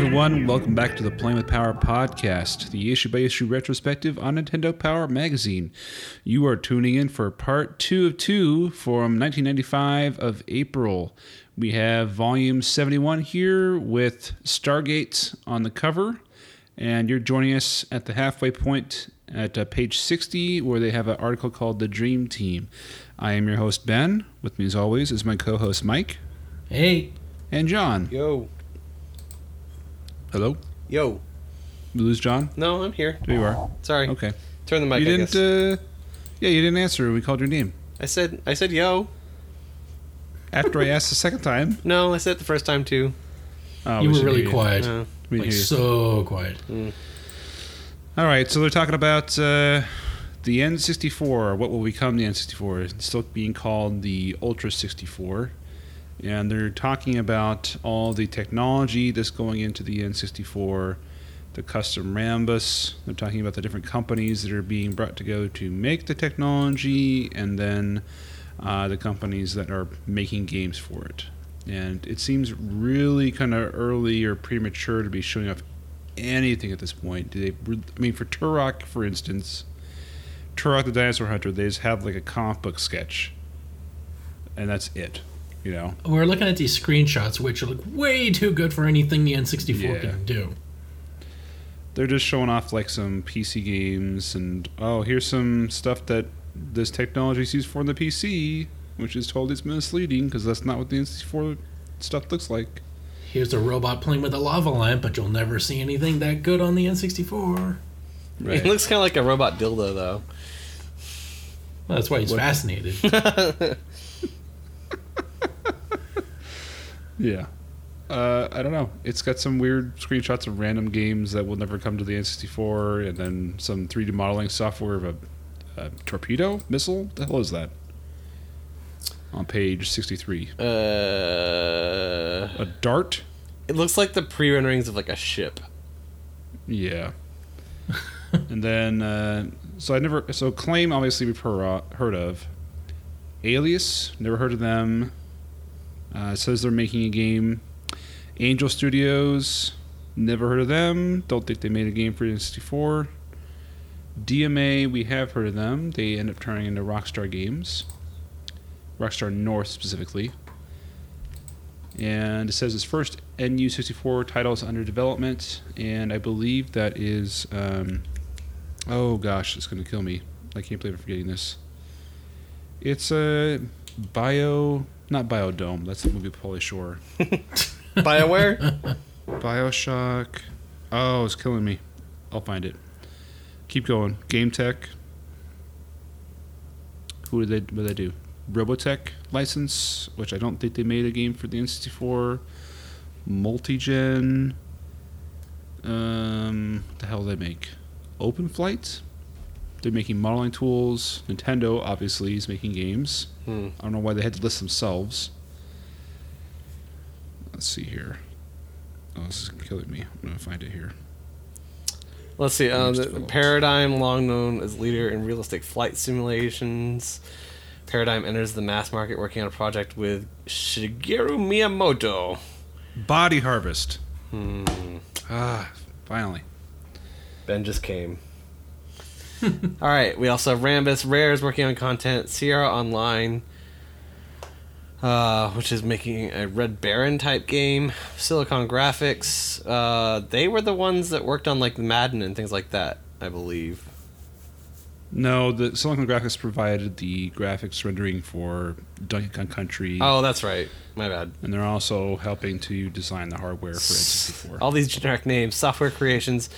everyone. Welcome back to the Playing with Power podcast, the issue by issue retrospective on Nintendo Power Magazine. You are tuning in for part two of two from 1995 of April. We have volume 71 here with Stargate on the cover, and you're joining us at the halfway point at uh, page 60, where they have an article called The Dream Team. I am your host, Ben. With me, as always, is my co host, Mike. Hey. And John. Yo. Hello? Yo. We lose John? No, I'm here. There you are. Sorry. Okay. Turn the mic. you I didn't. guess. Uh, yeah, you didn't answer. We called your name I said. I said yo. after I asked the second time. No, I said it the first time too. Oh, you we were really you. quiet. Uh, We like hear so quiet. All right, so they're talking about uh, the N64. What will become the N64? It's still being called the Ultra 64, and they're talking about all the technology that's going into the N64, the custom Rambus. They're talking about the different companies that are being brought together to make the technology, and then uh, the companies that are making games for it. And it seems really kind of early or premature to be showing off anything at this point. Do they? I mean, for Turok, for instance, Turok the Dinosaur Hunter, they just have like a comic book sketch, and that's it. You know, We're looking at these screenshots, which look way too good for anything the N64 Yeah. can do. they're just showing off like some PC games, and oh, here's some stuff that this technology is used for in the PC, which is totally misleading because that's not what the N64 stuff looks like. Here's a robot playing with a lava lamp, but you'll never see anything that good on the N64. It looks kind of like a robot dildo though. That's why he's What- fascinated. Yeah. Uh, I don't know. It's got some weird screenshots of random games that will never come to the N64, and then some 3D modeling software of a, a torpedo missile. The hell is that? On page 63, Uh, a dart. it looks like the pre-renderings of like a ship. Yeah. and then, uh, so I never. So Acclaim obviously we've heard, heard of. Alias, never heard of them. Uh, says they're making a game. Angel Studios, never heard of them. Don't think they made a game for N64. DMA, we have heard of them. They end up turning into Rockstar Games. Rockstar North specifically. And it says its first NU64 title is under development, and I believe that is. Um, oh gosh, it's going to kill me. I can't believe I'm forgetting this. It's a bio. Not Biodome, that's the movie Pauly Shore. Bioware. Bioshock. Oh, it's killing me. I'll find it. Keep going. GameTek. Who did they? What did they do? Robotech license, which I don't think they made a game for the N64. Multigen. Um, what the hell do they make? Open Flight. They're making modeling tools. Nintendo obviously is making games. Hmm. I don't know why they had to list themselves. Let's see here. Oh, this is killing me. I'm gonna find it here. Let's see. Games the. Paradigm, long known as leader in realistic flight simulations. Paradigm enters the mass market working on a project with Shigeru Miyamoto. Body Harvest. Hmm. Ah, finally. Ben just came. All right. We also have Rambus Rares working on content. Sierra Online, uh, which is making a Red Baron type game. Silicon Graphics. Uh, they were the ones that worked on like Madden and things like that, I believe. No, the Silicon Graphics provided the graphics rendering for Donkey Kong Country, Oh, that's right. My bad. and they're also helping to design the hardware for N64. All these generic names. Software Creations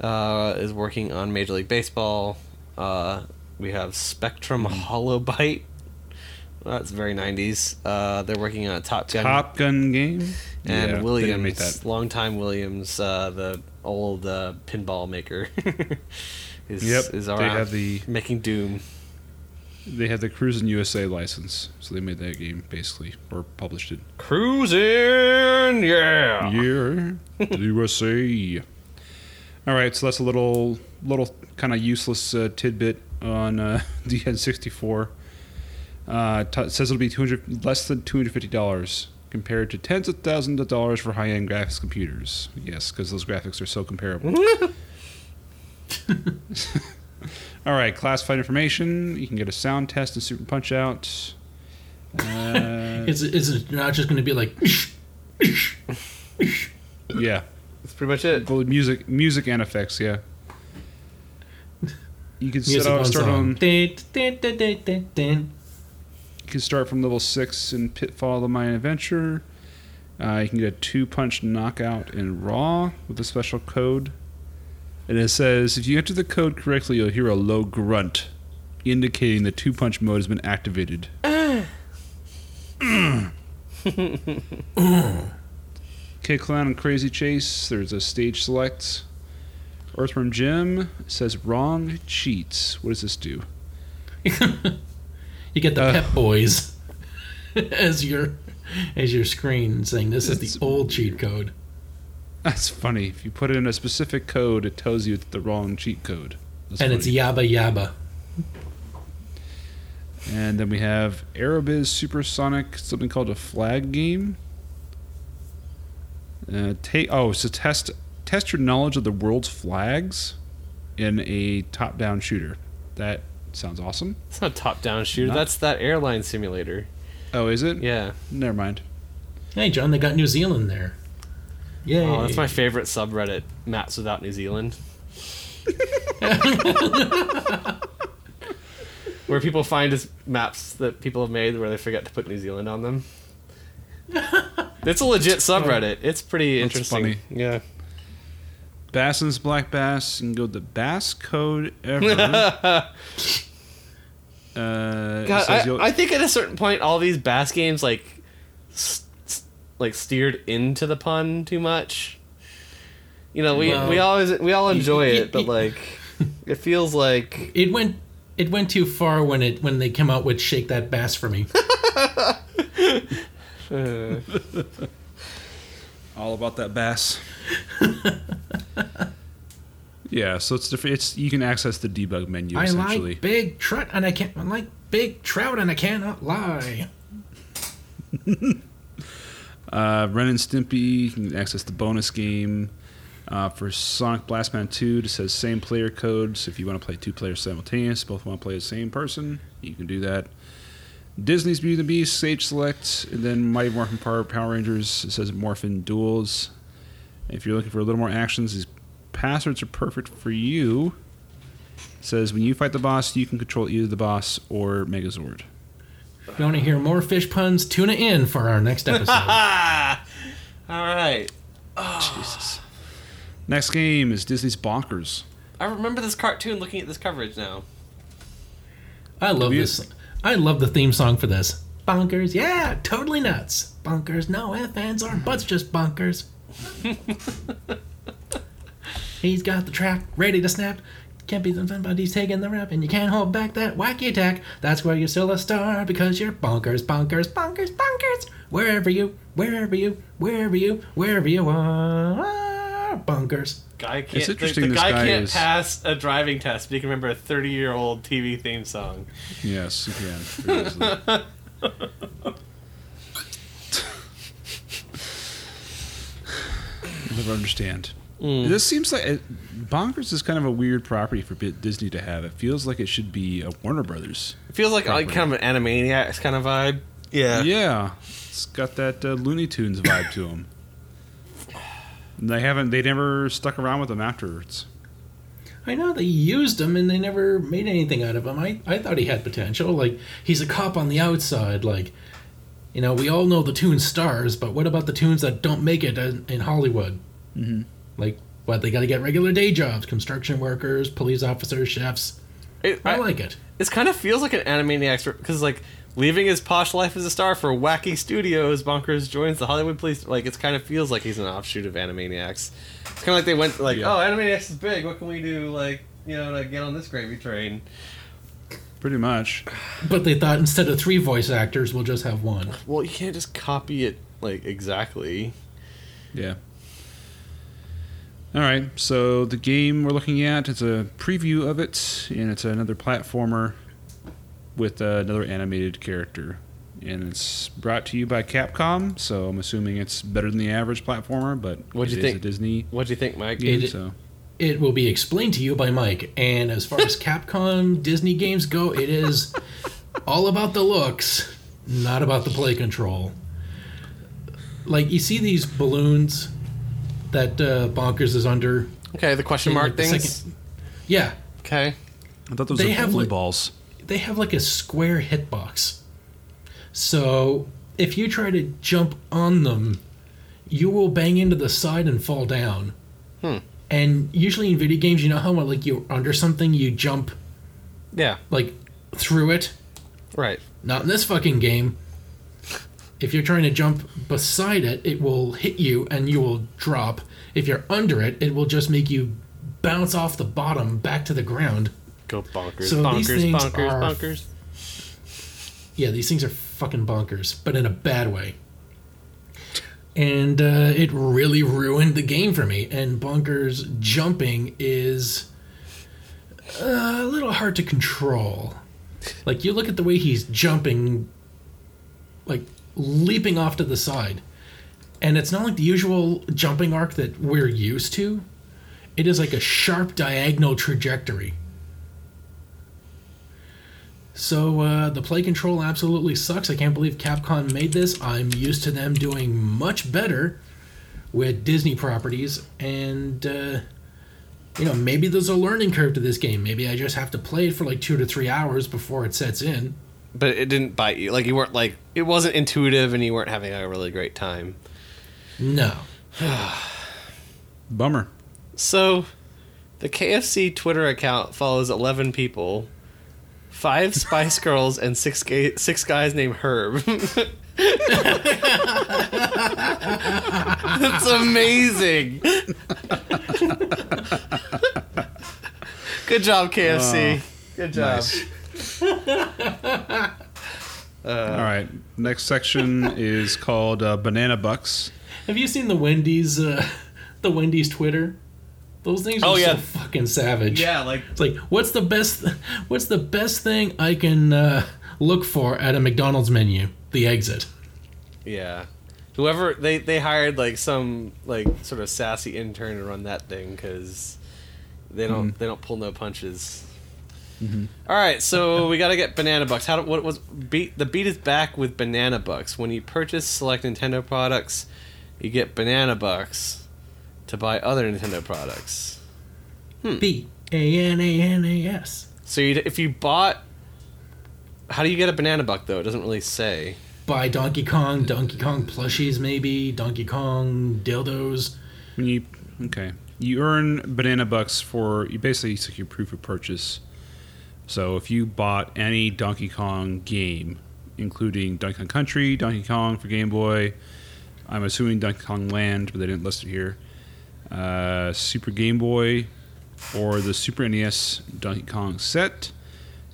uh, is working on Major League Baseball. Uh, we have Spectrum Holobyte. That's very 90s. Uh, they're working on a Top Gun. Top Gun game. and Yeah, Williams, longtime Williams, uh, the old uh, pinball maker, is Yep, is they have the making Doom. they had the Cruisin' USA license, so they made that game basically or published it. Cruising, yeah. Yeah, the USA. All right, so that's a little little kind of useless uh, tidbit on uh, the N64. Uh, t- it says it'll be 200 less than two hundred fifty dollars compared to tens of thousands of dollars for high-end graphics computers. Yes, because those graphics are so comparable. All right, classified information. You can get a sound test and Super Punch Out. Uh, Is it, is it not just going to be like? yeah, That's pretty much it. Well, music, music and effects. Yeah. You can Music set out, on start song. on. Dun, dun, dun, dun, dun, dun. You can start from level six in Pitfall: The Mayan Adventure. Uh, you can get a two-punch knockout in Raw with a special code, and it says if you enter the code correctly, you'll hear a low grunt, indicating the two-punch mode has been activated. Kid Klown and Crazy Chase. There's a stage select. Earthworm Jim says wrong cheats. What does this do? You get the Uh. Pep Boys as your as your screen saying this is the old cheat code. That's funny. If you put in a specific code, it tells you it's the wrong cheat code. That's and it's funny. yabba yabba. And then we have Aerobiz Supersonic, something called a flag game. Uh, take oh, so test test your knowledge of the world's flags in a top-down shooter. That sounds awesome. It's not a top-down shooter. Not- That's that airline simulator. Oh, is it? Yeah. Never mind. Hey John, they got New Zealand there. Yeah. Oh, that's my favorite subreddit. Maps without New Zealand. where people find his maps that people have made where they forget to put New Zealand on them. It's a legit subreddit. It's pretty That's interesting. funny. Yeah. Bassin's Black Bass. You can go to the bass code ever. uh, God, I, I think at a certain point, all these bass games like, s- s- like steered into the pun too much. You know, we Well, we always we all enjoy y- it, but like, it feels like It went it went too far when it when they came out with "Shake That Bass for Me." uh, all about that bass. yeah, so it's different. It's you can access the debug menu I essentially. like big trout and I can't I like big trout and I cannot lie. Uh, Ren and Stimpy, you can access the bonus game. Uh, for Sonic Blastman 2, it says same player code. So if you want to play two players simultaneous, both want to play the same person, you can do that. Disney's Beauty and the Beast, Sage Select, and then Mighty Morphin Power, Power Rangers, it says Morphin Duels. If you're looking for a little more actions, these passwords are perfect for you. It says when you fight the boss, you can control either the boss or Megazord. If you want to hear more fish puns, tune in for our next episode. ah, all right. Jesus. Next game is Disney's Bonkers. I remember this cartoon. Looking at this coverage now. I love We- this. I love the theme song for this. Bonkers, yeah, totally nuts. Bonkers, no ifs, ands, or buts, just bonkers. He's got the track ready to snap. Can't be the fun, but he's taking the rap, and you can't hold back that wacky attack. That's where you're still a star because you're bonkers, bonkers, bonkers, bonkers. Wherever you, wherever you, wherever you, wherever you are, bonkers. Guy can't. It's interesting The, this guy, guy can't is- pass a driving test, but he can remember a 30-year-old TV theme song. Yes, you can. very easily. I'll never understand. This seems like it, Bonkers is kind of a weird property for Disney to have. It feels like it should be a Warner Brothers. It feels like, like kind of an Animaniacs kind of vibe. Yeah. Yeah, it's got that uh, Looney Tunes vibe to them. They haven't. They never stuck around with them afterwards. I know they used him and they never made anything out of him. I, I thought he had potential. Like, he's a cop on the outside. Like, you know, we all know the Toon stars, but what about the tunes that don't make it in, in Hollywood? Mm-hmm. Like, what, they got to get regular day jobs, construction workers, police officers, chefs. It, I I, like it. it kind of feels like an Animaniacs because like leaving his posh life as a star for wacky studios, Bonkers joins the Hollywood police. Like it kind of feels like he's an offshoot of Animaniacs. It's kind of like they went like, Yeah. oh, Animaniacs is big. What can we do? Like you know, to get on this gravy train. Pretty much. But they thought instead of three voice actors, we'll just have one. Well, you can't just copy it like exactly. Yeah. All right. So the game we're looking at is a preview of it, and it's another platformer with uh, another animated character. and it's brought to you by Capcom. So I'm assuming it's better than the average platformer, but What'd you it is think? a Disney What do you think, Mike? game. It- so It will be explained to you by Mike. And as far as Capcom Disney games go, it is all about the looks, not about the play control. Like you see these balloons that uh, Bonkers is under. Okay, the question in, mark like, the things. second- Yeah, Okay. I thought those They were have, bowling like- balls. They have like a square hitbox. So if you try to jump on them, you will bang into the side and fall down. Hmm. And usually in video games, you know how like you're under something, you jump Yeah. like through it. Right. Not in this fucking game. If you're trying to jump beside it, it will hit you and you will drop. If you're under it, it will just make you bounce off the bottom back to the ground. Go bonkers. So these bonkers. things Bonkers. are- Bonkers. Yeah, these things are fucking bonkers, but in a bad way. And uh, it really ruined the game for me. And bonkers jumping is uh, a little hard to control. Like you look at the way he's jumping, like leaping off to the side, and it's not like the usual jumping arc that we're used to. It is like a sharp diagonal trajectory. So uh, the play control absolutely sucks. I can't believe Capcom made this. I'm used to them doing much better with Disney properties, and uh, you know maybe there's a learning curve to this game. Maybe I just have to play it for like two to three hours before it sets in. But it didn't bite you. Like you weren't like it wasn't intuitive, and you weren't having a really great time. No, Bummer. So, the KFC Twitter account follows 11 people, five Spice Girls, and six gay, six guys named Herb. That's amazing. Good job, KFC. Good job. Nice. All right. Next section is called uh, Banana Bucks. have you seen the Wendy's uh, the Wendy's Twitter? Those things are Oh, yeah. so fucking savage. Yeah, like It's like, what's the best? What's the best thing I can uh, look for at a McDonald's menu? The exit. yeah. Whoever they they hired like some like sort of sassy intern to run that thing because they don't they don't pull no punches. All right, so we got to get banana bucks. How do, what was beat the beat is back with banana bucks. When you purchase select Nintendo products, you get banana bucks to buy other Nintendo products. Hmm. B A N A N A S. So you, if you bought, how do you get a banana buck though? It doesn't really say. Buy Donkey Kong, Donkey Kong plushies, maybe Donkey Kong dildos. When you okay, you earn banana bucks for you basically it's like your proof of purchase. So if you bought any Donkey Kong game, including Donkey Kong Country, Donkey Kong for Game Boy, I'm assuming Donkey Kong Land, but they didn't list it here. Uh, Super Game Boy or the Super NES Donkey Kong set,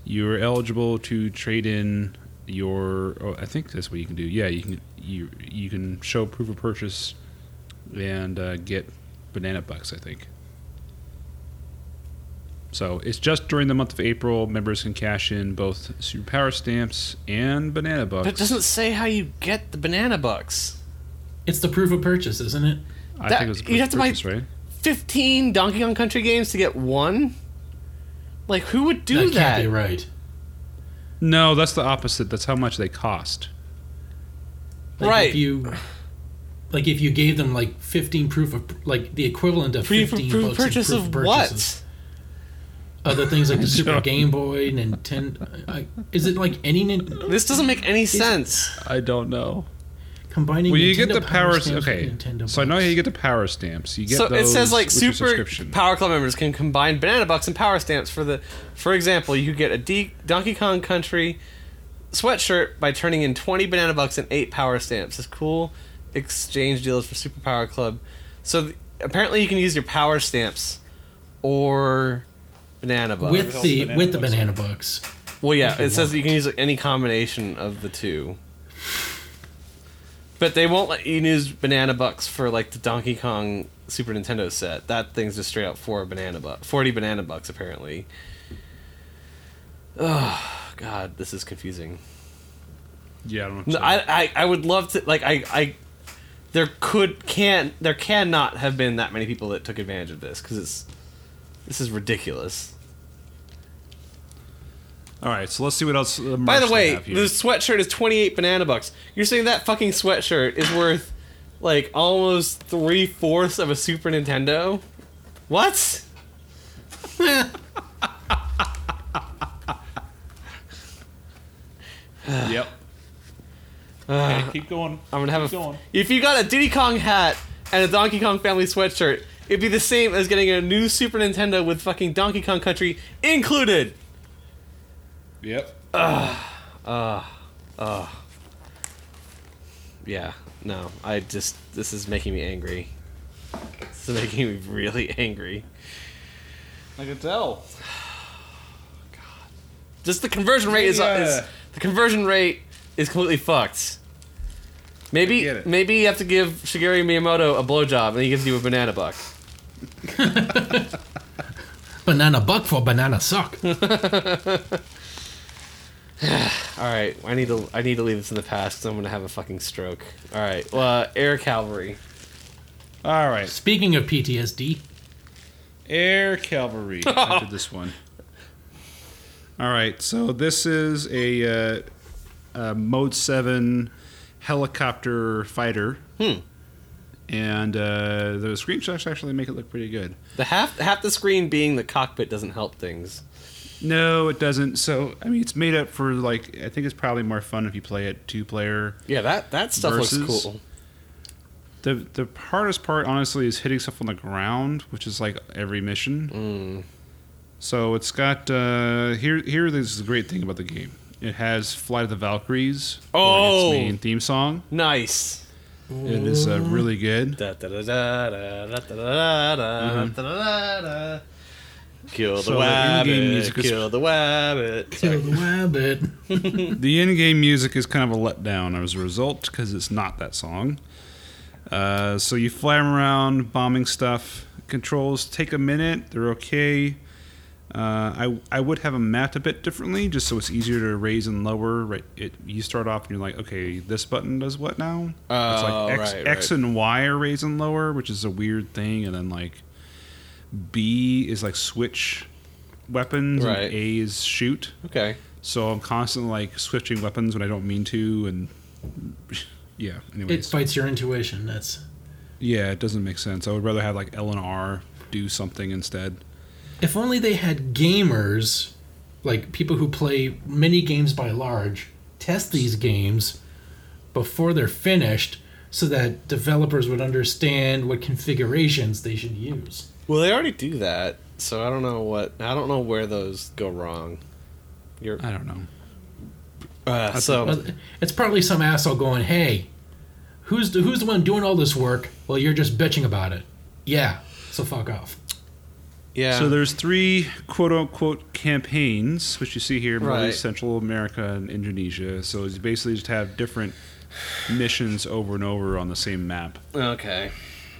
you're eligible to trade in your. Oh, I think that's what you can do. Yeah, you can you you can show proof of purchase and uh, get banana bucks. I think. So it's just during the month of April, members can cash in both super power stamps and banana bucks. But it doesn't say how you get the banana bucks. It's the proof of purchase, isn't it? I that- think it was you'd have to buy- right? 15 Donkey Kong Country games to get one? Like, who would do that that? can't be right. No, that's the opposite. That's how much they cost. Like Right. If you, like if you gave them like fifteen proof of like the equivalent of Proof, fifteen proof, bucks purchase proof of purchases. what? Other things like the Super Game Boy, Nintendo. I, is it like any nin- This doesn't make any sense. I don't know. Combining? Well, you Nintendo get the power. stamps okay, Nintendo so I know you get the power stamps. You get So it says like super. Power Club members can combine banana bucks and power stamps for the. For example, you get a D, Donkey Kong Country sweatshirt by turning in 20 banana bucks and 8 power stamps. This cool exchange deals for Super Power Club. So th- apparently you can use your power stamps or banana bucks. with the banana with the bucks. banana bucks. Well, yeah, If you it says you can use any combination of the two. But they won't let you use banana bucks for like the Donkey Kong Super Nintendo set. That thing's just straight up four banana bucks, forty banana bucks apparently. Oh God, this is confusing. Yeah, I don't No. I, I I would love to like I I there could can there cannot have been that many people that took advantage of this because it's this is ridiculous. All right, so let's see what else. Uh, By the merch they way, have here. the sweatshirt is twenty eight banana bucks. You're saying that fucking sweatshirt is worth like almost three fourths of a Super Nintendo? What? yep. Okay, keep going. I'm gonna have keep a. going. If you got a Diddy Kong hat and a Donkey Kong Family sweatshirt, it'd be the same as getting a new Super Nintendo with fucking Donkey Kong Country included. Yep. Ah, ah, ah. Yeah, no, I just this is making me angry. This is making me really angry. I can tell. God. Just the conversion rate is, Yeah. is the conversion rate is completely fucked. Maybe get it. maybe you have to give Shigeru Miyamoto a blowjob and he gives you a banana buck. Banana buck for banana suck. All right, I need to I need to leave this in the past because I'm gonna have a fucking stroke. All right, well, uh, Air Cavalry. All right, Speaking of PTSD, Air Cavalry. I did this one. All right, so this is a, uh, a Mode Seven helicopter fighter. Hmm. And uh, the screenshots actually make it look pretty good. The half half the screen being the cockpit doesn't help things. No, it doesn't. So I mean, it's made up for like I think it's probably more fun if you play it two player. Yeah, that that stuff looks cool. The the hardest part, honestly, is hitting stuff on the ground, which is like every mission. Mm. So it's got uh, here. Here, this is the great thing about the game. It has "Flight of the Valkyries." Oh! its main theme song. Nice. It is uh, really good. Da, Kill the So the wabbit, music is- kill the wabbit. kill the rabbit. The in-game music is kind of a letdown as a result because it's not that song. Uh, so you fly them around bombing stuff. Controls take a minute. They're okay. Uh, I I would have them mapped a bit differently, just so it's easier to raise and lower. Right, it you start off and you're like, okay, this button does what now? it's Oh, like X, right, X right. and Y are raise and lower, which is a weird thing, and then like B is like switch weapons, Right. and A is shoot. Okay. So I'm constantly like switching weapons when I don't mean to, and yeah. It fights your intuition. That's yeah, it doesn't make sense. I would rather have like L and R do something instead. if only they had gamers, like people who play many games by large, test these games before they're finished, so that developers would understand what configurations they should use. Well, they already do that, so I don't know what I don't know where those go wrong. You're I don't know. uh, so it's probably some asshole going, "Hey, who's the, who's the one doing all this work? Well, you're just bitching about it. Yeah, so fuck off." yeah. So there's three quote unquote campaigns, which you see here, Middle Right. Central America, and Indonesia. So it's basically just have different missions over and over on the same map. okay.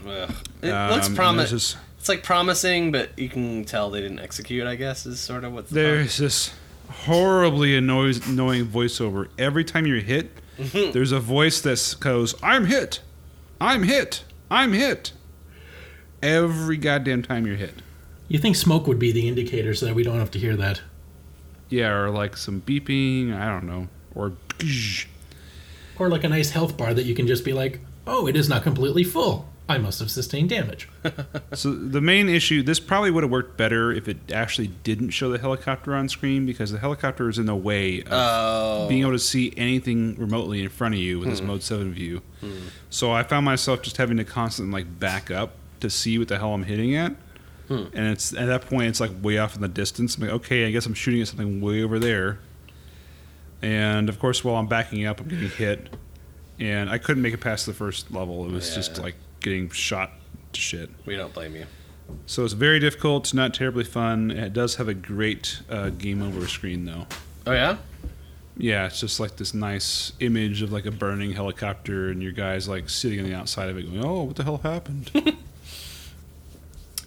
Ugh. It Um, looks and promise. There's this, It's like promising, but you can tell they didn't execute. I guess is sort of what's the there's this horribly annoys, annoying voiceover. Every time you're hit, Mm-hmm. there's a voice that goes, "I'm hit, I'm hit, I'm hit." Every goddamn time you're hit. You think smoke would be the indicator so that we don't have to hear that? Yeah, or like some beeping. I don't know, or Or like a nice health bar that you can just be like, "Oh, it is not completely full. I must have sustained damage." So the main issue, this probably would have worked better if it actually didn't show the helicopter on screen because the helicopter is in the way of Oh. being able to see anything remotely in front of you with this hmm. Mode Seven view. Hmm. So I found myself just having to constantly like back up to see what the hell I'm hitting at. Hmm. And it's at that point it's like way off in the distance. I'm like, okay, I guess I'm shooting at something way over there. And of course, while I'm backing up, I'm getting hit, and I couldn't make it past the first level. It was just like getting shot to shit. We don't blame you. So it's very difficult. It's not terribly fun. It does have a great uh, game over screen, though. Oh yeah. Yeah, it's just like this nice image of like a burning helicopter, and your guys like sitting on the outside of it, going, "Oh, what the hell happened?" the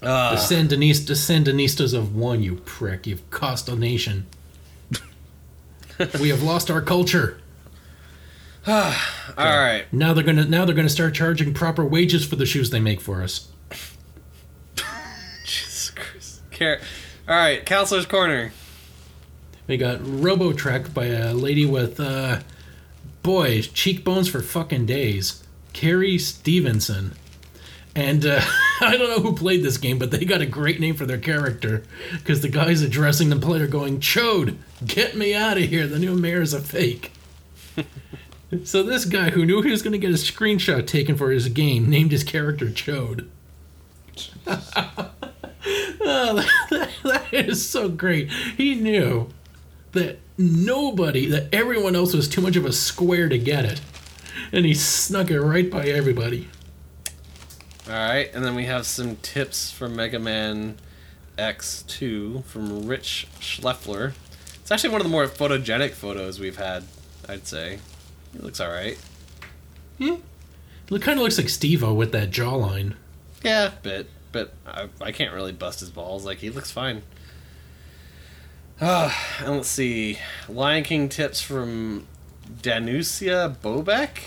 Uh, Sandinistas, the Sandinistas of one, you prick. You've cost a nation. we have lost our culture. All right. Now they're gonna now they're gonna start charging proper wages for the shoes they make for us. Jesus Christ. Care. All right. Counselor's corner. We got Robotrek by a lady with uh boy, cheekbones for fucking days. Carrie Stevenson. And uh, I don't know who played this game, but they got a great name for their character because the guy's addressing the player going, Chode, get me out of here. The new mayor's a fake. so this guy who knew he was going to get a screenshot taken for his game named his character Chode. oh, that, that is so great. He knew that nobody, that everyone else was too much of a square to get it. And he snuck it right by everybody. All right. And then we have some tips for Mega Man X2 from Rich Schleffler. It's actually one of the more photogenic photos we've had, I'd say. It looks all right. Hmm. It kind of looks like Steve-O with that jawline. Yeah, bit, but I, I can't really bust his balls. Like he looks fine. Uh, and let's see, Lion King tips from Danusia Bobek.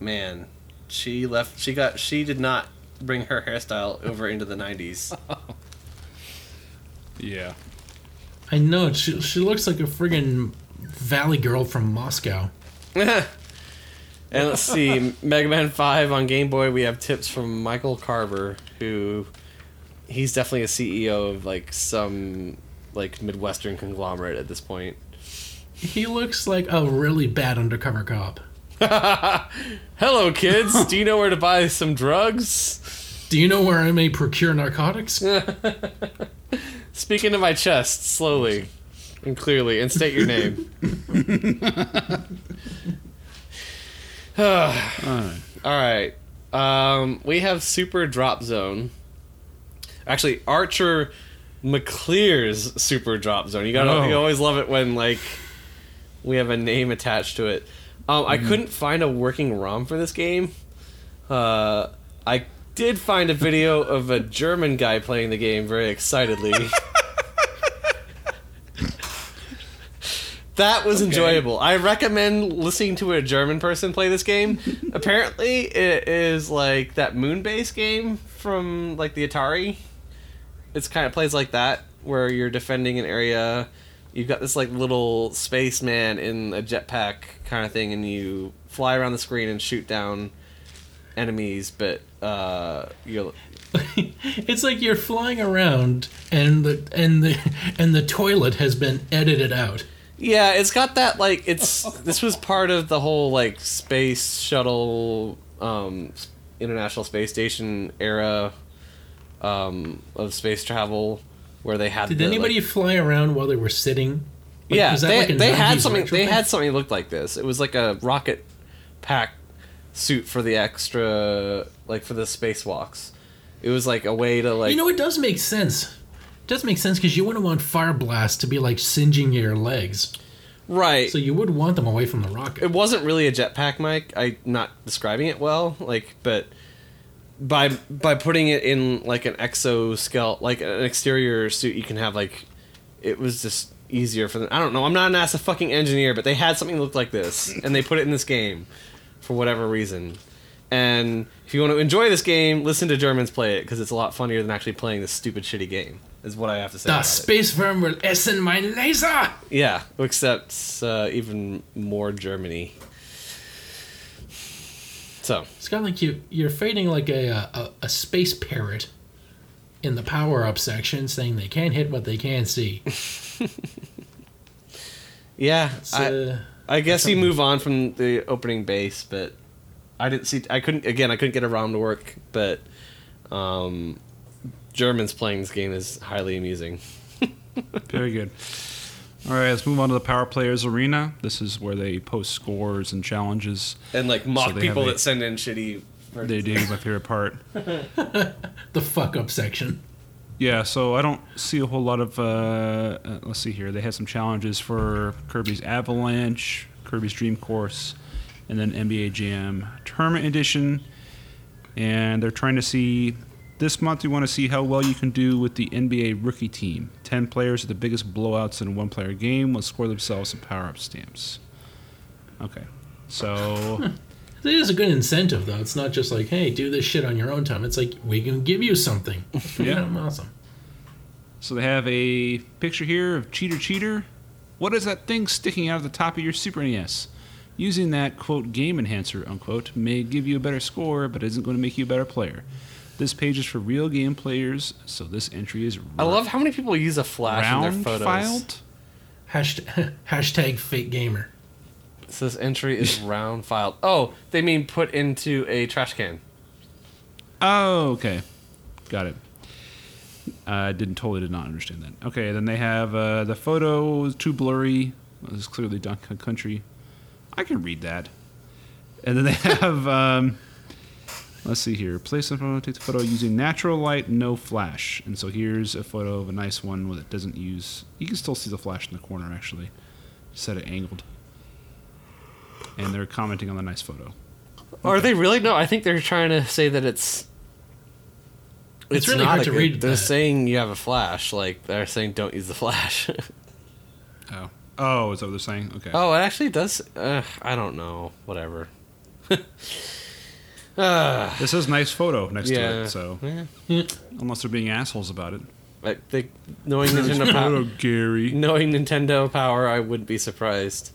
Man, she left. She got. She did not bring her hairstyle over into the '90s. Yeah. I know, she, she looks like a friggin' valley girl from Moscow. and let's see, Mega Man Five on Game Boy. We have tips from Michael Carver, who he's definitely a CEO of like some like Midwestern conglomerate at this point. He looks like a really bad undercover cop. Hello, kids. Do you know where to buy some drugs? Do you know where I may procure narcotics? Speaking to my chest slowly and clearly, and state your name. All right. All right. Um, we have Super Drop Zone. Actually, Archer Maclean's Super Drop Zone. You gotta, Oh. you always love it when like we have a name attached to it. Um, I couldn't find a working ROM for this game. Uh, I did find a video of a German guy playing the game very excitedly. That was enjoyable. I recommend listening to a German person play this game. Apparently, it is like that Moonbase game from like the Atari. It's kind of plays like that, where you're defending an area. You've got this like little spaceman in a jetpack kind of thing, and you fly around the screen and shoot down enemies. But uh, you're it's like you're flying around and the and the and the toilet has been edited out. Yeah, it's got that like it's this was part of the whole like space shuttle um international space station era um of space travel where they had Did the, anybody like- fly around while they were sitting? Like, yeah they, like they had something they retrofit? had something that looked like this it was like a rocket pack suit for the extra like for the spacewalks it was like a way to like you know, it does make sense. Does make sense because you wouldn't want fire blast to be like singeing your legs, right so you would want them away from the rocket. it wasn't really a jetpack Mike. I not describing it well, like, but by by putting it in like an exoskeleton, like an exterior suit, you can have like it was just easier for them. I don't know. I'm not an NASA fucking engineer, but they had something that looked like this, and they put it in this game for whatever reason. And if you want to enjoy this game, listen to Germans play it because it's a lot funnier than actually playing this stupid shitty game. Is what I have to say. The about it. space worm will essen mein laser. Yeah, except uh, even more Germany. So It's kind of like you you're fighting like a, a a space parrot in the power up section, saying they can't hit what they can't see. yeah, It's, I, uh, I guess you move on from the opening base, but I didn't see. I couldn't again. I couldn't get around to work, but um, Germans playing this game is highly amusing. Very good. All right, let's move on to the Power Players Arena. This is where they post scores and challenges. And like mock they people a- that send in shitty. They do my favorite part. the fuck up section. Yeah, so I don't see a whole lot of. Uh, uh, let's see here. They had some challenges for Kirby's Avalanche, Kirby's Dream Course, and then NBA Jam Tournament Edition. And they're trying to see. This month, we want to see how well you can do with the NBA rookie team. 10 players with the biggest blowouts in a one player game will score themselves some power up stamps. Okay. So It is a good incentive, though. It's not just like, hey, do this shit on your own time. It's like, we can give you something. Yeah. yeah. Awesome. so they have a picture here of Cheater Cheater. What is that thing sticking out of the top of your Super NES? Using that quote game enhancer unquote may give you a better score, but isn't going to make you a better player. This page is for real game players, so this entry is I love how many people use a flash in their round photos. filed. Hashtag, hashtag fake gamer. So this entry is round filed. Oh, they mean put into a trash can. Oh, okay, got it. I didn't totally did not understand that. Okay, then they have uh, the photo is too blurry. This is clearly Donkey Country. I can read that. And then they have um, let's see here. Place the photo, take the photo using natural light, no flash. And so here's a photo of a nice one that doesn't use. You can still see the flash in the corner actually. Set it angled. And they're commenting on the nice photo. Are they really? No, I think they're trying to say that it's. It's really not hard to good- read They're that. saying you have a flash. Like they're saying, don't use the flash. Oh. Oh, is that what they're saying? Okay. oh, it actually does. Uh, I don't know. Whatever. uh, This says nice photo next to it, so Yeah. unless they're being assholes about it. I think knowing Nintendo power, Gary. knowing Nintendo power, I wouldn't be surprised.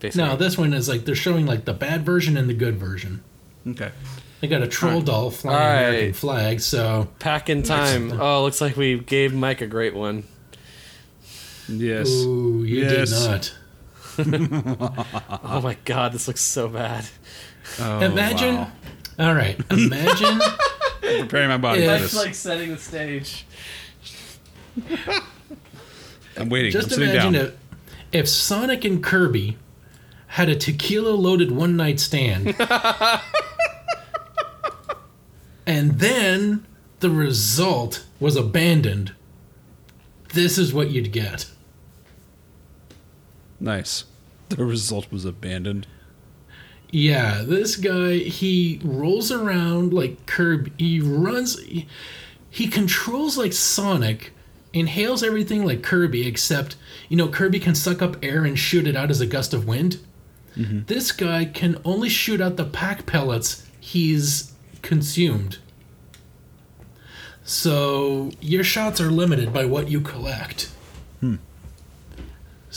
Basically. No, this one is like they're showing like the bad version and the good version. Okay. They got a troll Alright. doll flying Alright. American flag, so Pac-in-Time. Oh, looks like we gave Mike a great one. Yes. ooh, you Yes. did not. Oh my god, this looks so bad. Oh, Imagine. wow. All right, imagine. I'm preparing my body Yeah. for That's this. setting the stage. I'm waiting. just I'm sitting imagine down. if, if Sonic and Kirby had a tequila-loaded one-night stand, and then the result was abandoned. This is what you'd get. Nice. The result was abandoned. Yeah, this guy he rolls around like Kirby. He runs. He, he controls like Sonic, inhales everything like Kirby, except you know Kirby can suck up air and shoot it out as a gust of wind. Mm-hmm. This guy can only shoot out the pack pellets he's consumed. So your shots are limited by what you collect. Hmm.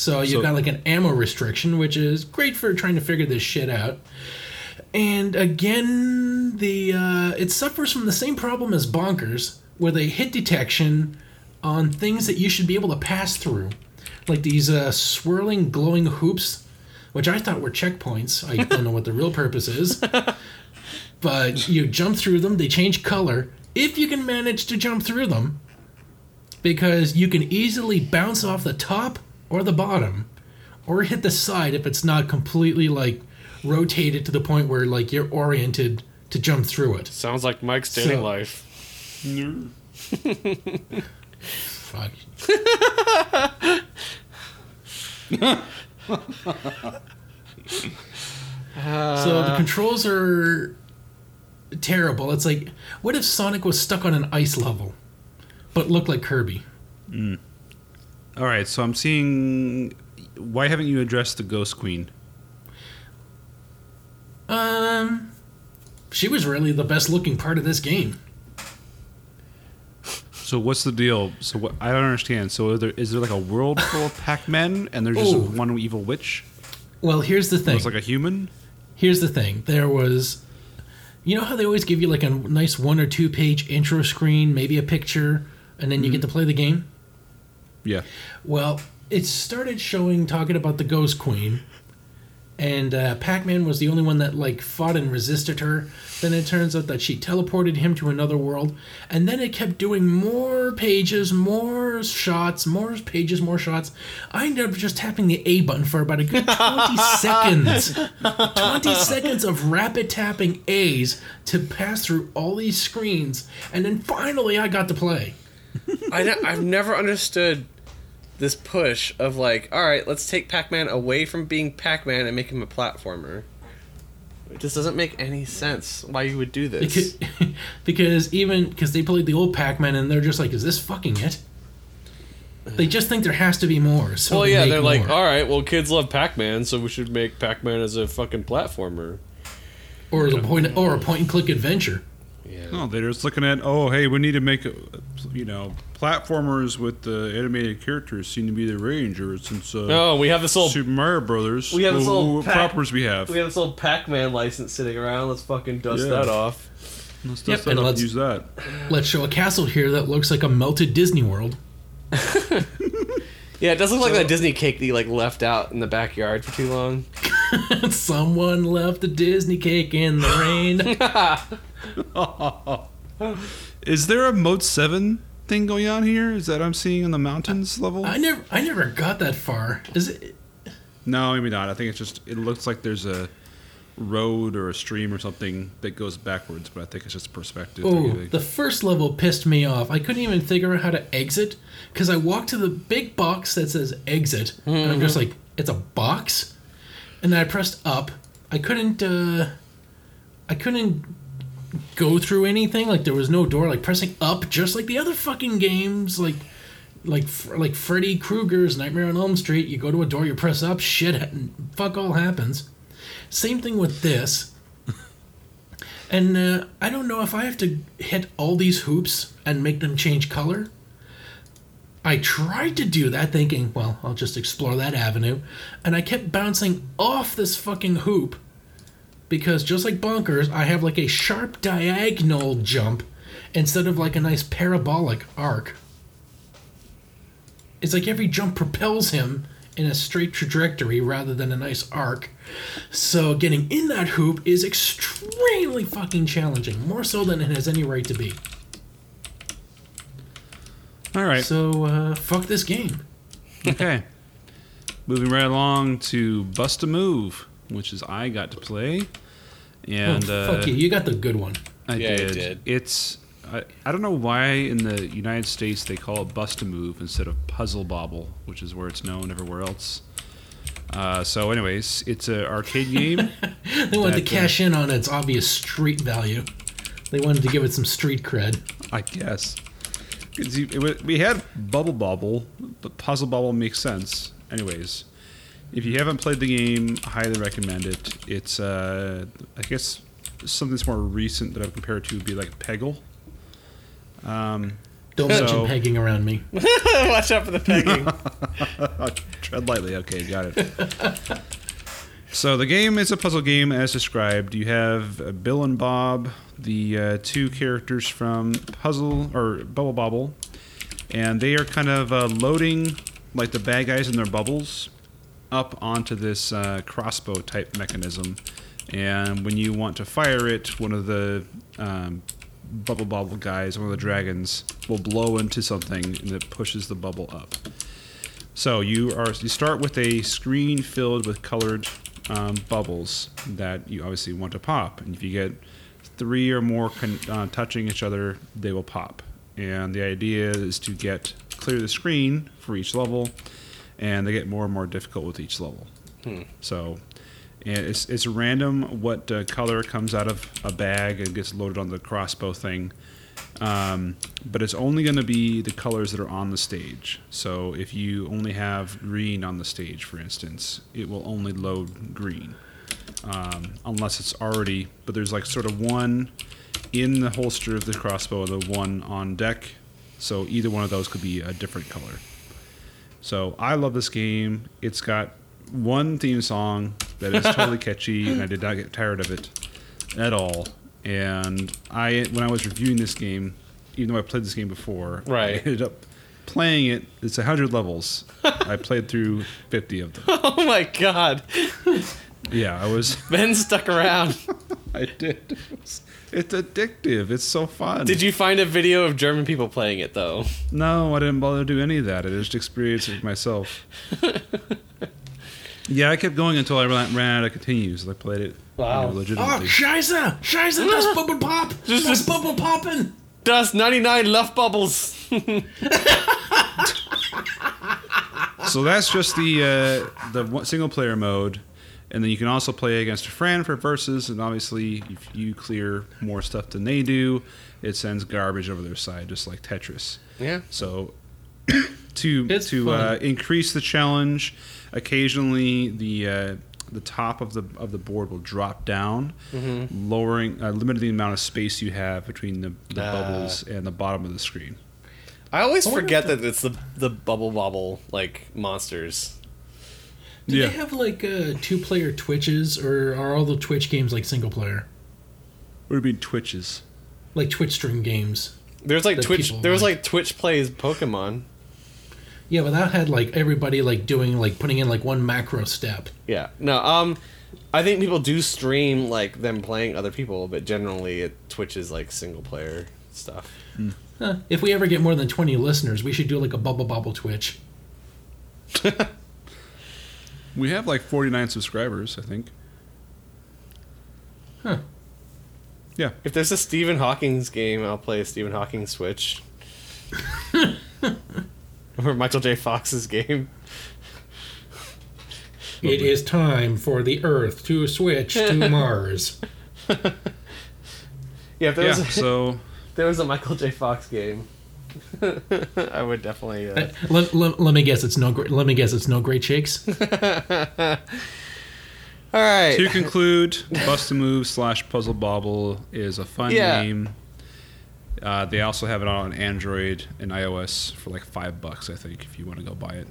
So you've So- got like an ammo restriction, which is great for trying to figure this shit out. And again, the uh, it suffers from the same problem as Bonkers, where they hit detection on things that you should be able to pass through, like these uh, swirling, glowing hoops, which I thought were checkpoints. I don't know what the real purpose is, but you jump through them. They change color if you can manage to jump through them, because you can easily bounce off the top or the bottom, or hit the side if it's not completely like rotated to the point where like you're oriented to jump through it. Sounds like Mike's dating So- life. Fuck. so the uh. controls are terrible. It's like, what if Sonic was stuck on an ice level, but looked like Kirby? Mm. All right, so I'm seeing. Why haven't you addressed the Ghost Queen? Um, she was really the best looking part of this game. So what's the deal? So what, I don't understand. So is there, is there like a world full of Pac-Men and there's just Oh. one evil witch? Well, here's the thing. It's like a human. Here's the thing. There was, you know how they always give you like a nice one or two page intro screen, maybe a picture, and then you get to play the game. Yeah. Well, it started showing talking about the Ghost Queen, and uh, Pac-Man was the only one that like fought and resisted her. Then it turns out that she teleported him to another world, and then it kept doing more pages, more shots, more pages, more shots. I ended up just tapping the A button for about a good twenty seconds. Twenty seconds of rapid tapping A's to pass through all these screens, and then finally I got to play. I I've never understood this push of like, all right, let's take Pac-Man away from being Pac-Man and make him a platformer. It just doesn't make any sense why you would do this. Because, because even because they played the old Pac-Man and they're just like, is this fucking it? They just think there has to be more. So Well, they yeah, they're like, all right, well, kids love Pac-Man, so we should make Pac-Man as a fucking platformer. or the point, or a point and click adventure. Yeah. No, they're just looking at, oh, hey, we need to make, uh, you know, platformers with the animated characters seem to be the range, or since uh, No, we have this old Super Mario Brothers, We have this what, little what pack- properties we have. we have this old Pac-Man license sitting around. Let's fucking dust Yeah. that off. Let's Yep, dust that and up let's- use that. Let's show a castle here that looks like a melted Disney World. Yeah, it does look like that Disney cake that you like left out in the backyard for too long. Someone left a Disney cake in the rain. Is there a Mode Seven thing going on here? Is that I'm seeing in the mountains level? I never, I never got that far. Is it? No, maybe not. I think it's just it looks like there's a road or a stream or something that goes backwards, but I think it's just perspective. Oh, the first level pissed me off. I couldn't even figure out how to exit because I walked to the big box that says exit, and I'm just like, it's a box, and then I pressed up. I couldn't, uh, I couldn't go through anything. Like there was no door. Like pressing up, just like the other fucking games, like. Like like Freddy Krueger's Nightmare on Elm Street, you go to a door, you press up, shit, fuck all happens. Same thing with this. And uh, I don't know if I have to hit all these hoops and make them change color. I tried to do that thinking, well, I'll just explore that avenue. And I kept bouncing off this fucking hoop because just like Bonkers, I have like a sharp diagonal jump instead of like a nice parabolic arc. It's like every jump propels him in a straight trajectory rather than a nice arc. So getting in that hoop is extremely fucking challenging, more so than it has any right to be. All right. So uh, fuck this game. okay. Moving right along to Bust a Move, which is I got to play, and oh, uh, you, you got the good one. I Yeah, did. did. It's I, I don't know why in the United States they call it Bust a Move instead of Puzzle Bobble, which is where it's known everywhere else. Uh, so, anyways, it's an arcade game. They wanted That, to uh, cash in on its obvious street value. They wanted to give it some street cred. I guess. you- it we had Bubble Bobble, but Puzzle Bobble makes sense. Anyways, if you haven't played the game, I highly recommend it. It's, uh, I guess, something that's more recent that I would compare it to would be like Peggle. Um, Don't mention pegging around me. Watch out for the pegging. tread lightly. Okay, got it. so the game is a puzzle game as described. You have uh, Bill and Bob, the uh, two characters from Puzzle or Bubble Bobble, and they are kind of uh, loading like the bad guys in their bubbles up onto this uh, crossbow type mechanism. And when you want to fire it, one of the um, bubble guys, one of the dragons, will blow into something and it pushes the bubble up. So you are you start with a screen filled with colored um, bubbles that you obviously want to pop, and if you get three or more con- uh, touching each other, they will pop. And the idea is to get clear the screen for each level, and they get more and more difficult with each level. So, and it's it's random what uh, color comes out of a bag and gets loaded on the crossbow thing. Um, but it's only going to be the colors that are on the stage. So if you only have green on the stage, for instance, it will only load green, um, unless it's already. But there's like sort of one in the holster of the crossbow the one on deck. So either one of those could be a different color. So I love this game. It's got one theme song that is totally catchy, and I did not get tired of it at all. And I, when I was reviewing this game, even though I played this game before, right. I ended up playing it. It's hundred levels. I played through fifty of them. oh my god. Yeah, I was. Ben stuck around. I did. It's, it's addictive. It's so fun. Did you find a video of German people playing it though? No, I didn't bother to do any of that. I just experienced it myself. yeah, I kept going until I ran, ran out of continues. I played it you know, Wow. Oh, legitimately. Scheiße! Scheiße, das Bubble Pop! Just- Das Bubble Poppin'! Das 99 Love Bubbles. so that's just the uh, the single player mode, and then you can also play against a friend for versus. And obviously, if you clear more stuff than they do, it sends garbage over their side, just like Tetris. yeah. So to It's to uh, increase the challenge. Occasionally, the uh, the top of the of the board will drop down, Mm-hmm. lowering uh, limiting the amount of space you have between the, the Ah. bubbles and the bottom of the screen. I always I forget if that it's the the bubble bobble like monsters. Do Yeah. they have like uh, two player Twitches, or are all the Twitch games like single player? What do you mean twitches? Like Twitch stream games? There's like Twitch. people There was like. like Twitch plays Pokemon. Yeah, but that had like everybody like doing like putting in like one macro step. Yeah. No. Um, I think people do stream like them playing other people, but generally it Twitch is like single player stuff. Huh, if we ever get more than twenty listeners, we should do like a bubble bubble Twitch. We have like 49 subscribers, I think. Huh. Yeah. If there's a Stephen Hawking's game, I'll play a Stephen Hawking Switch. or Michael J. Fox's game. It is time for the Earth to switch to Mars. Yeah, if there, Yeah. was, a, So there was a Michael J. Fox game, I would definitely. Uh, Uh, let, let, let me guess, it's no. gr- Let me guess, it's no great shakes. All right. to conclude, Bust a Move slash Puzzle Bobble is a fun Yeah. game. Uh, they also have it on Android and iOS for like five bucks, I think, if you want to go buy it.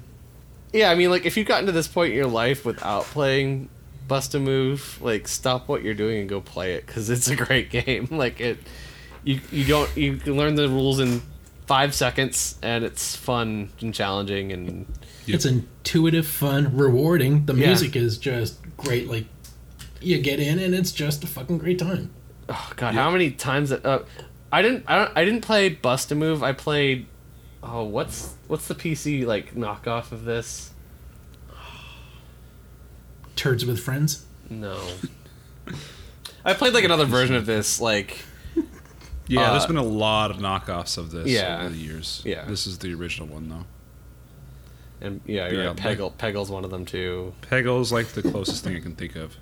Yeah, I mean, like if you've gotten to this point in your life without playing Bust a Move, like stop what you're doing and go play it because it's a great game. Like it, you you don't you can learn the rules in five seconds and it's fun and challenging and Yep. It's intuitive, fun, rewarding. The Yeah. music is just great. Like you get in and it's just a fucking great time. oh god, how many times that uh, I didn't I don't I didn't play Bust a Move. I played oh what's what's the PC like knockoff of this? Turds with friends. No. I played like another version of this like Yeah, Uh, there's been a lot of knockoffs of this Yeah. over the years. Yeah. This is the original one, though. and yeah, you're Yeah, right, Peggle Peggle's one of them too. Peggle's like the closest thing I can think of.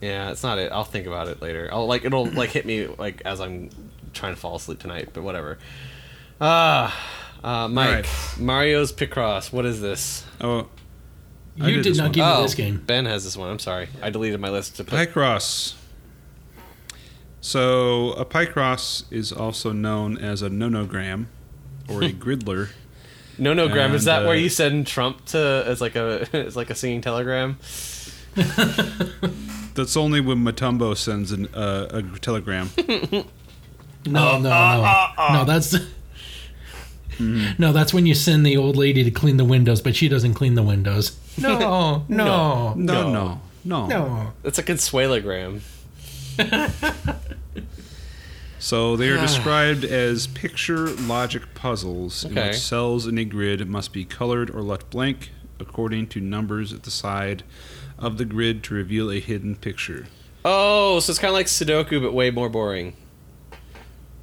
Yeah, it's not it. I'll think about it later. I'll like it'll like hit me like as I'm trying to fall asleep tonight, but whatever. Ah, uh, Mike, Alright. Mario's Picross. What is this? Oh, I You did did, not one. give oh, me this game. Ben has this one. I'm sorry, I deleted my list to put. Picross. So, a Picross is also known as a nonogram or a griddler. No, no, Graham. Is And, that where uh, you send Trump to as like a as like a singing telegram? That's only when Matumbo sends an, uh, a telegram. No, uh, no, uh, no, uh, no. That's mm-hmm. no. That's when you send the old lady to clean the windows, but she doesn't clean the windows. No, no, No, no, no. no. It's a consuelagram. So they are described as picture logic puzzles in Okay. which cells in a grid must be colored or left blank according to numbers at the side of the grid to reveal a hidden picture. Oh, so it's kind of like Sudoku, but way more boring.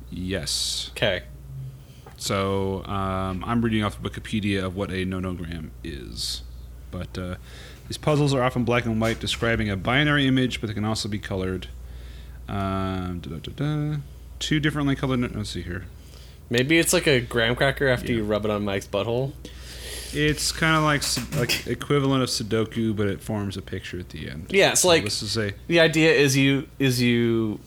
Yes. Okay. So um, I'm reading off Wikipedia of what a nonogram is. But uh, these puzzles are often black and white, describing a binary image, but they can also be colored. Um, da-da-da-da. Two differently colored. Let's see here. Maybe it's like a graham cracker after Yeah. you rub it on Mike's butthole. It's kind of like like equivalent of Sudoku, but it forms a picture at the end. Yeah, it's So like this is a the idea is you is you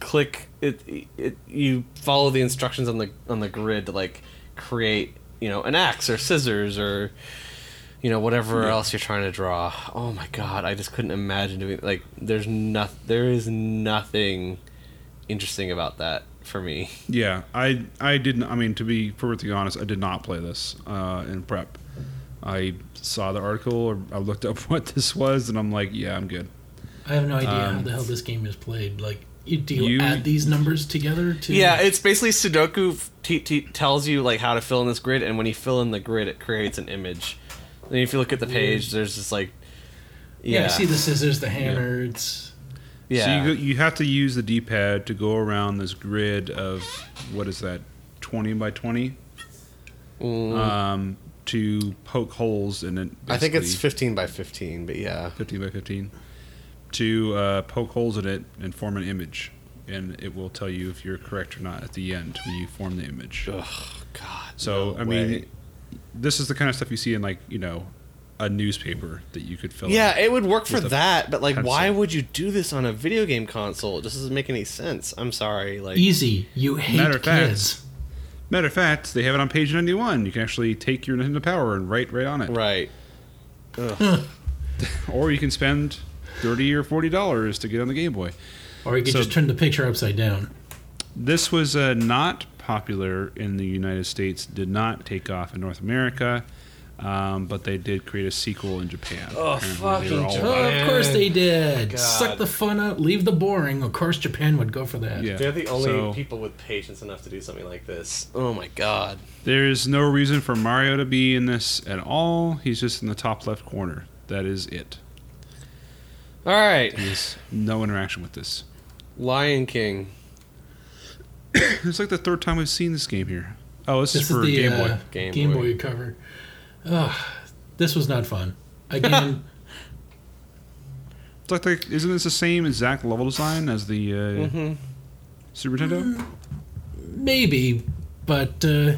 click it, it you follow the instructions on the on the grid to like create you know an axe or scissors or you know whatever Yeah. else you're trying to draw. Oh my god, I just couldn't imagine doing like there's not there is nothing interesting about that for me. yeah. I I didn't. I mean, to be perfectly honest, I did not play this uh, in prep. I saw the article or I looked up what this was, and I'm like, yeah, I'm good. I have no idea how Um, the hell this game is played. Like, you, do you, you- add these numbers together to? Yeah, it's basically Sudoku t- t- tells you like how to fill in this grid, and when you fill in the grid, it creates an image. And if you look at the page, there's just like yeah. yeah, I see the scissors, the hammers. It's yeah. So you go, you have to use the D-pad to go around this grid of what is that, 20 by 20, Mm, um, to poke holes in it. I think it's 15 by 15, but yeah. 15 by 15 to uh, poke holes in it and form an image and it will tell you if you're correct or not at the end when you form the image Ugh, God. so no i way. mean this is the kind of stuff you see in like you know a newspaper that you could fill. Yeah, it would work for that, but like, pencil. why would you do this on a video game console? It just doesn't make any sense. I'm sorry. Like, Easy. You hate Matter of fact- kids. Matter of fact, they have it on page ninety one. You can actually take your Nintendo Power and write right on it, right? or you can spend thirty or forty dollars to get on the Game Boy. Or you can So- just turn the picture upside down. This was uh, not popular in the United States. Did not take off in North America, um, but they did create a sequel in Japan. Oh, fucking Japan. Oh, of course they did. God. Suck the fun out, leave the boring. Of course Japan would go for that. Yeah. They're the only so people with patience enough to do something like this. Oh my god. There's no reason for Mario to be in this at all. He's just in the top left corner. That is it. All right, There's no interaction with this. Lion King. It's like the third time we've seen this game here. Oh, this, This is is for the Game uh, Boy. Game Game, Boy. Boy. cover. Ugh, this was not fun. Again, It's like the, isn't this the same exact level design as the uh, Mm-hmm. Super Nintendo? maybe, but uh,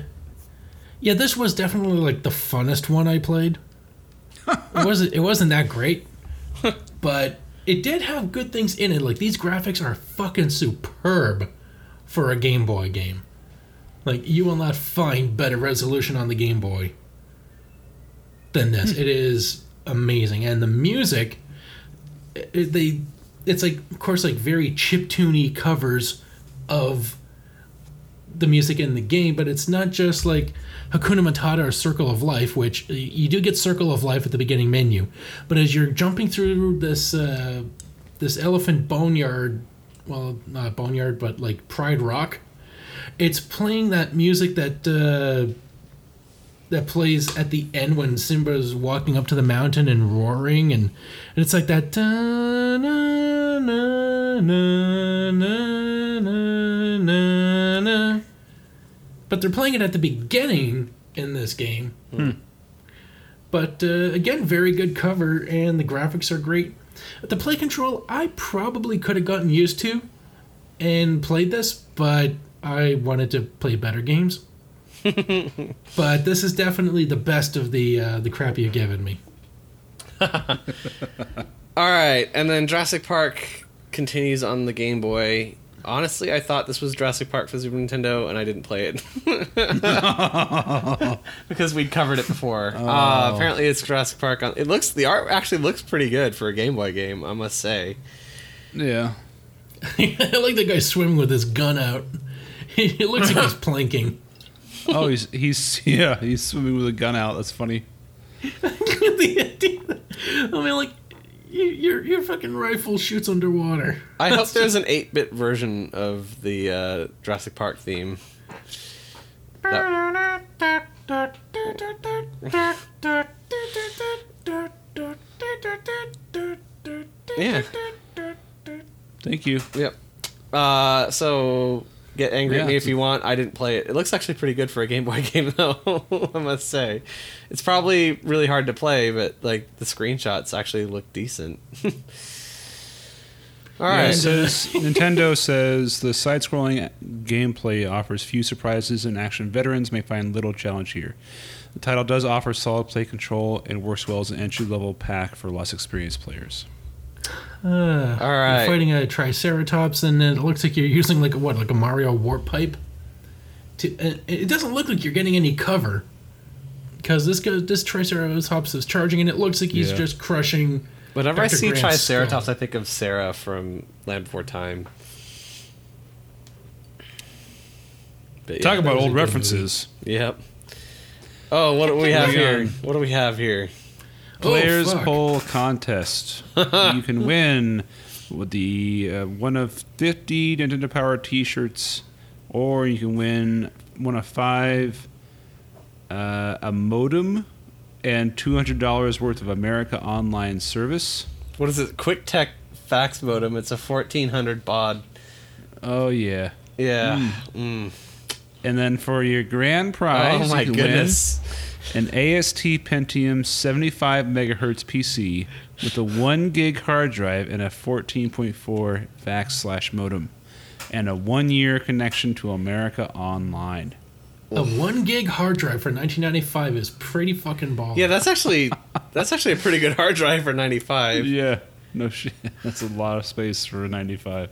yeah, this was definitely like the funnest one I played. it wasn't. It wasn't that great, but it did have good things in it. Like these graphics are fucking superb for a Game Boy game. Like you will not find better resolution on the Game Boy than this. it is amazing, and the music. It, they, it's like of course like very chip chiptune covers of the music in the game, but it's not just like Hakuna Matata or Circle of Life, which you do get Circle of Life at the beginning menu, but as you're jumping through this uh, this elephant boneyard, well, not boneyard, but like Pride Rock, it's playing that music that uh, that plays at the end when Simba's walking up to the mountain and roaring, and, and it's like that. "Da, na, na, na, na, na, na, na." But they're playing it at the beginning in this game. But uh, again, very good cover, and the graphics are great. The play control, I probably could have gotten used to and played this, but I wanted to play better games. but this is definitely the best of the uh, the crap you've given me. All right, and then Jurassic Park continues on the Game Boy. Honestly, I thought this was Jurassic Park for Super Nintendo, and I didn't play it because we'd covered it before. Uh, apparently, it's Jurassic Park. On it looks the art actually looks pretty good for a Game Boy game, I must say. Yeah. I like the guy swimming with his gun out. it looks like he's planking. Oh, he's he's yeah he's swimming with a gun out. That's funny. I mean, like, you, your your fucking rifle shoots underwater. I hope there's an 8-bit version of the uh, Jurassic Park theme. Yeah. Thank you. Yep. Uh, so get angry Yeah, at me if you want. I didn't play it. It looks actually pretty good for a Game Boy game, though. I must say, it's probably really hard to play, but like the screenshots actually look decent. All right. Yeah, says Nintendo says the side-scrolling gameplay offers few surprises, and action veterans may find little challenge here. The title does offer solid play control and works well as an entry-level pack for less experienced players. Uh, All right. You're fighting a Triceratops, and it looks like you're using like a what, like a Mario warp pipe. To, uh, it doesn't look like you're getting any cover, because this goes this Triceratops is charging, and it looks like he's Yeah. just crushing. Whenever I see Grant's Triceratops, skull. I think of Sarah from Land Before Time. But Talk yeah. about old good references. Yep. Oh, what do we have here? What do we have here? Players Oh, poll contest. you can win with the uh, one of 50 Nintendo Power T-shirts, or you can win one of five uh, a modem and $200 worth of America Online service. What is it? Quick Tech fax modem. It's a 1400 baud. Oh yeah. Yeah. Mm. And then for your grand prize, Oh my goodness. win an AST Pentium 75 megahertz PC with a one gig hard drive and a 14.4 fax slash modem, and a one year connection to America Online. A one gig hard drive for 1995 is pretty fucking ball. Yeah, that's actually that's actually a pretty good hard drive for 95. Yeah, no shit. That's a lot of space for a 95.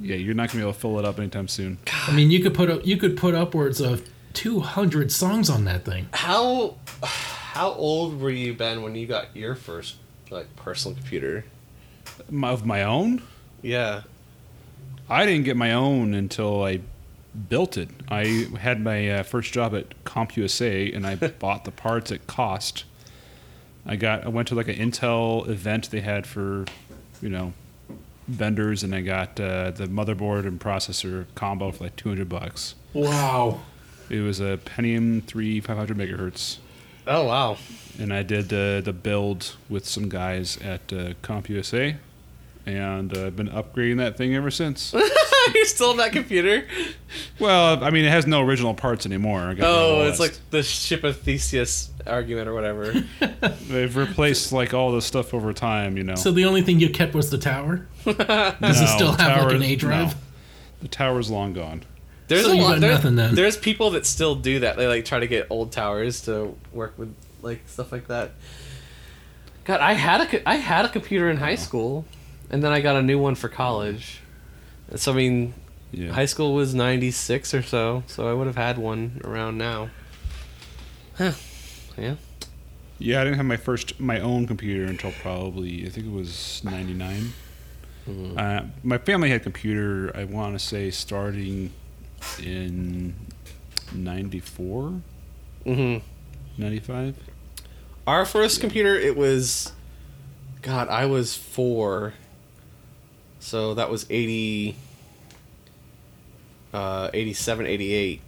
Yeah, you're not gonna be able to fill it up anytime soon. I mean, you could put up, you could put upwards of 200 songs on that thing. How how old were you, Ben, when you got your first like personal computer? My, of my own, Yeah. I didn't get my own until I built it. I had my uh, first job at CompUSA, and I bought the parts at cost. I got. I went to like an Intel event they had for, you know, vendors, and I got uh, the motherboard and processor combo for like two hundred bucks. Wow. It was a Pentium three five hundred megahertz. Oh wow. and I did uh, the build with some guys at uh, CompUSA, and uh, I've been upgrading that thing ever since. You're still on that computer? well, I mean, it has no original parts anymore. I got Oh, the it's like the ship of Theseus argument or whatever. they've replaced like all the stuff over time. You know, So the only thing you kept was the tower? Does it still have like tower- an A drive? no. the tower's long gone. There's So a lot. There, nothing then. There's people that still do that. They like try to get old towers to work with like stuff like that. God, I had a co- I had a computer in high school, and then I got a new one for college. So I mean, Yeah, high school was '96 or so, so I would have had one around now. Huh. Yeah. yeah. I didn't have my first my own computer until probably I think it was '99. Mm-hmm. Uh, my family had a computer. I want to say starting in '94, Mm-hmm. '95. Our first computer, it was, God, I was four. So that was 80, uh, 87, 88.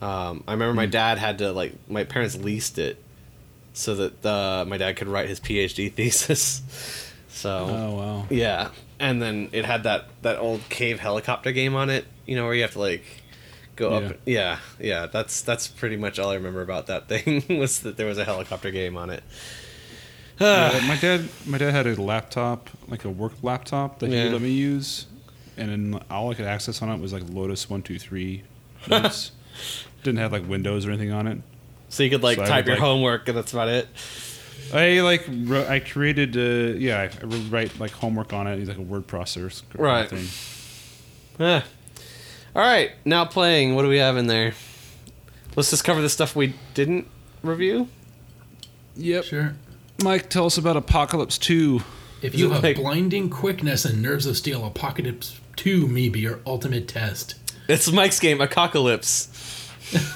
Um, I remember my dad had to, like, my parents leased it so that uh, my dad could write his PhD thesis. So, Oh wow. yeah. And then it had that, that old cave helicopter game on it, you know, where you have to, like, go Yeah. up. Yeah, yeah. That's that's pretty much all I remember about that thing was that there was a helicopter game on it. Yeah, ah. my dad, my dad had a laptop, like a work laptop that he Yeah. would let me use, and then all I could access on it was like Lotus one two three notes. Didn't have like Windows or anything on it. So you could like So type would, your like- homework and that's about it. I like wrote, I created uh, yeah I write like homework on it. It's like a word processor kind Right. thing. Eh. All right, now playing. What do we have in there? Let's just cover the stuff we didn't review. Yep. Sure. Mike, tell us about Apocalypse Two. If you have like- blinding quickness and nerves of steel, Apocalypse 2 may be your ultimate test. It's Mike's game, Apocalypse.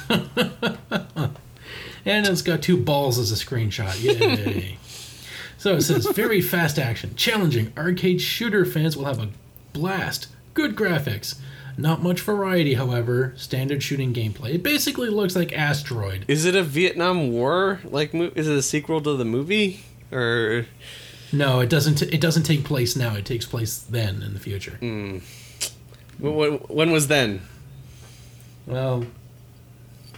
And it's got two balls as a screenshot. Yay. so it says very fast action, challenging. Arcade shooter fans will have a blast. Good graphics. Not much variety, however. Standard shooting gameplay. It basically looks like Asteroid. Is it a Vietnam War like? Mo- is it a sequel to the movie or? No, it doesn't. it doesn't take place now. It takes place then in the future. Hmm. When, when was then? Well,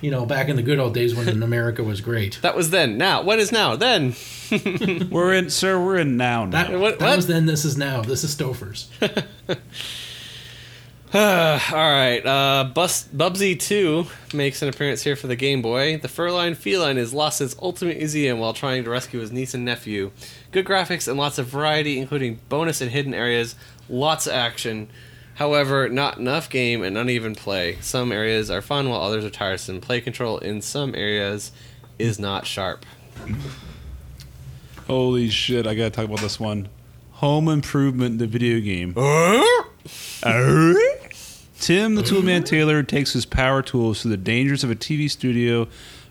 you know, back in the good old days when America was great. That was then. Now, what is now? Then. We're in, sir. We're in now. Now. That, What- that what? was then. This is now. This is Stouffer's. All right, uh, Bus- Bubsy 2 makes an appearance here for the Game Boy. The fur-lined feline has lost its ultimate museum while trying to rescue his niece and nephew. Good graphics and lots of variety, including bonus and hidden areas, lots of action. However, not enough game and uneven play. Some areas are fun while others are tiresome. Play control in some areas is not sharp. Holy shit! I gotta talk about this one. Home Improvement, the video game. Tim, the toolman Taylor, takes his power tools to the dangers of a TV studio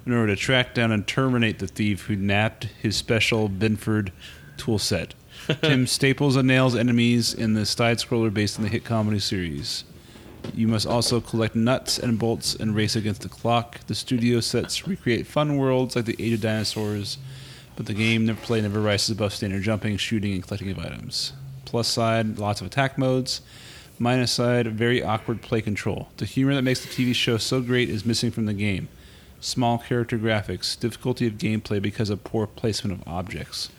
in order to track down and terminate the thief who napped his special Binford tool set. Tim staples and nails enemies in the side scroller based on the hit comedy series. You must also collect nuts and bolts and race against the clock. The studio sets recreate fun worlds like the Age of Dinosaurs, but the game never play never rises above standard jumping, shooting, and collecting of items. Plus side, lots of attack modes. Minus side, very awkward play control. The humor that makes the TV show so great is missing from the game. Small character graphics, difficulty of gameplay because of poor placement of objects.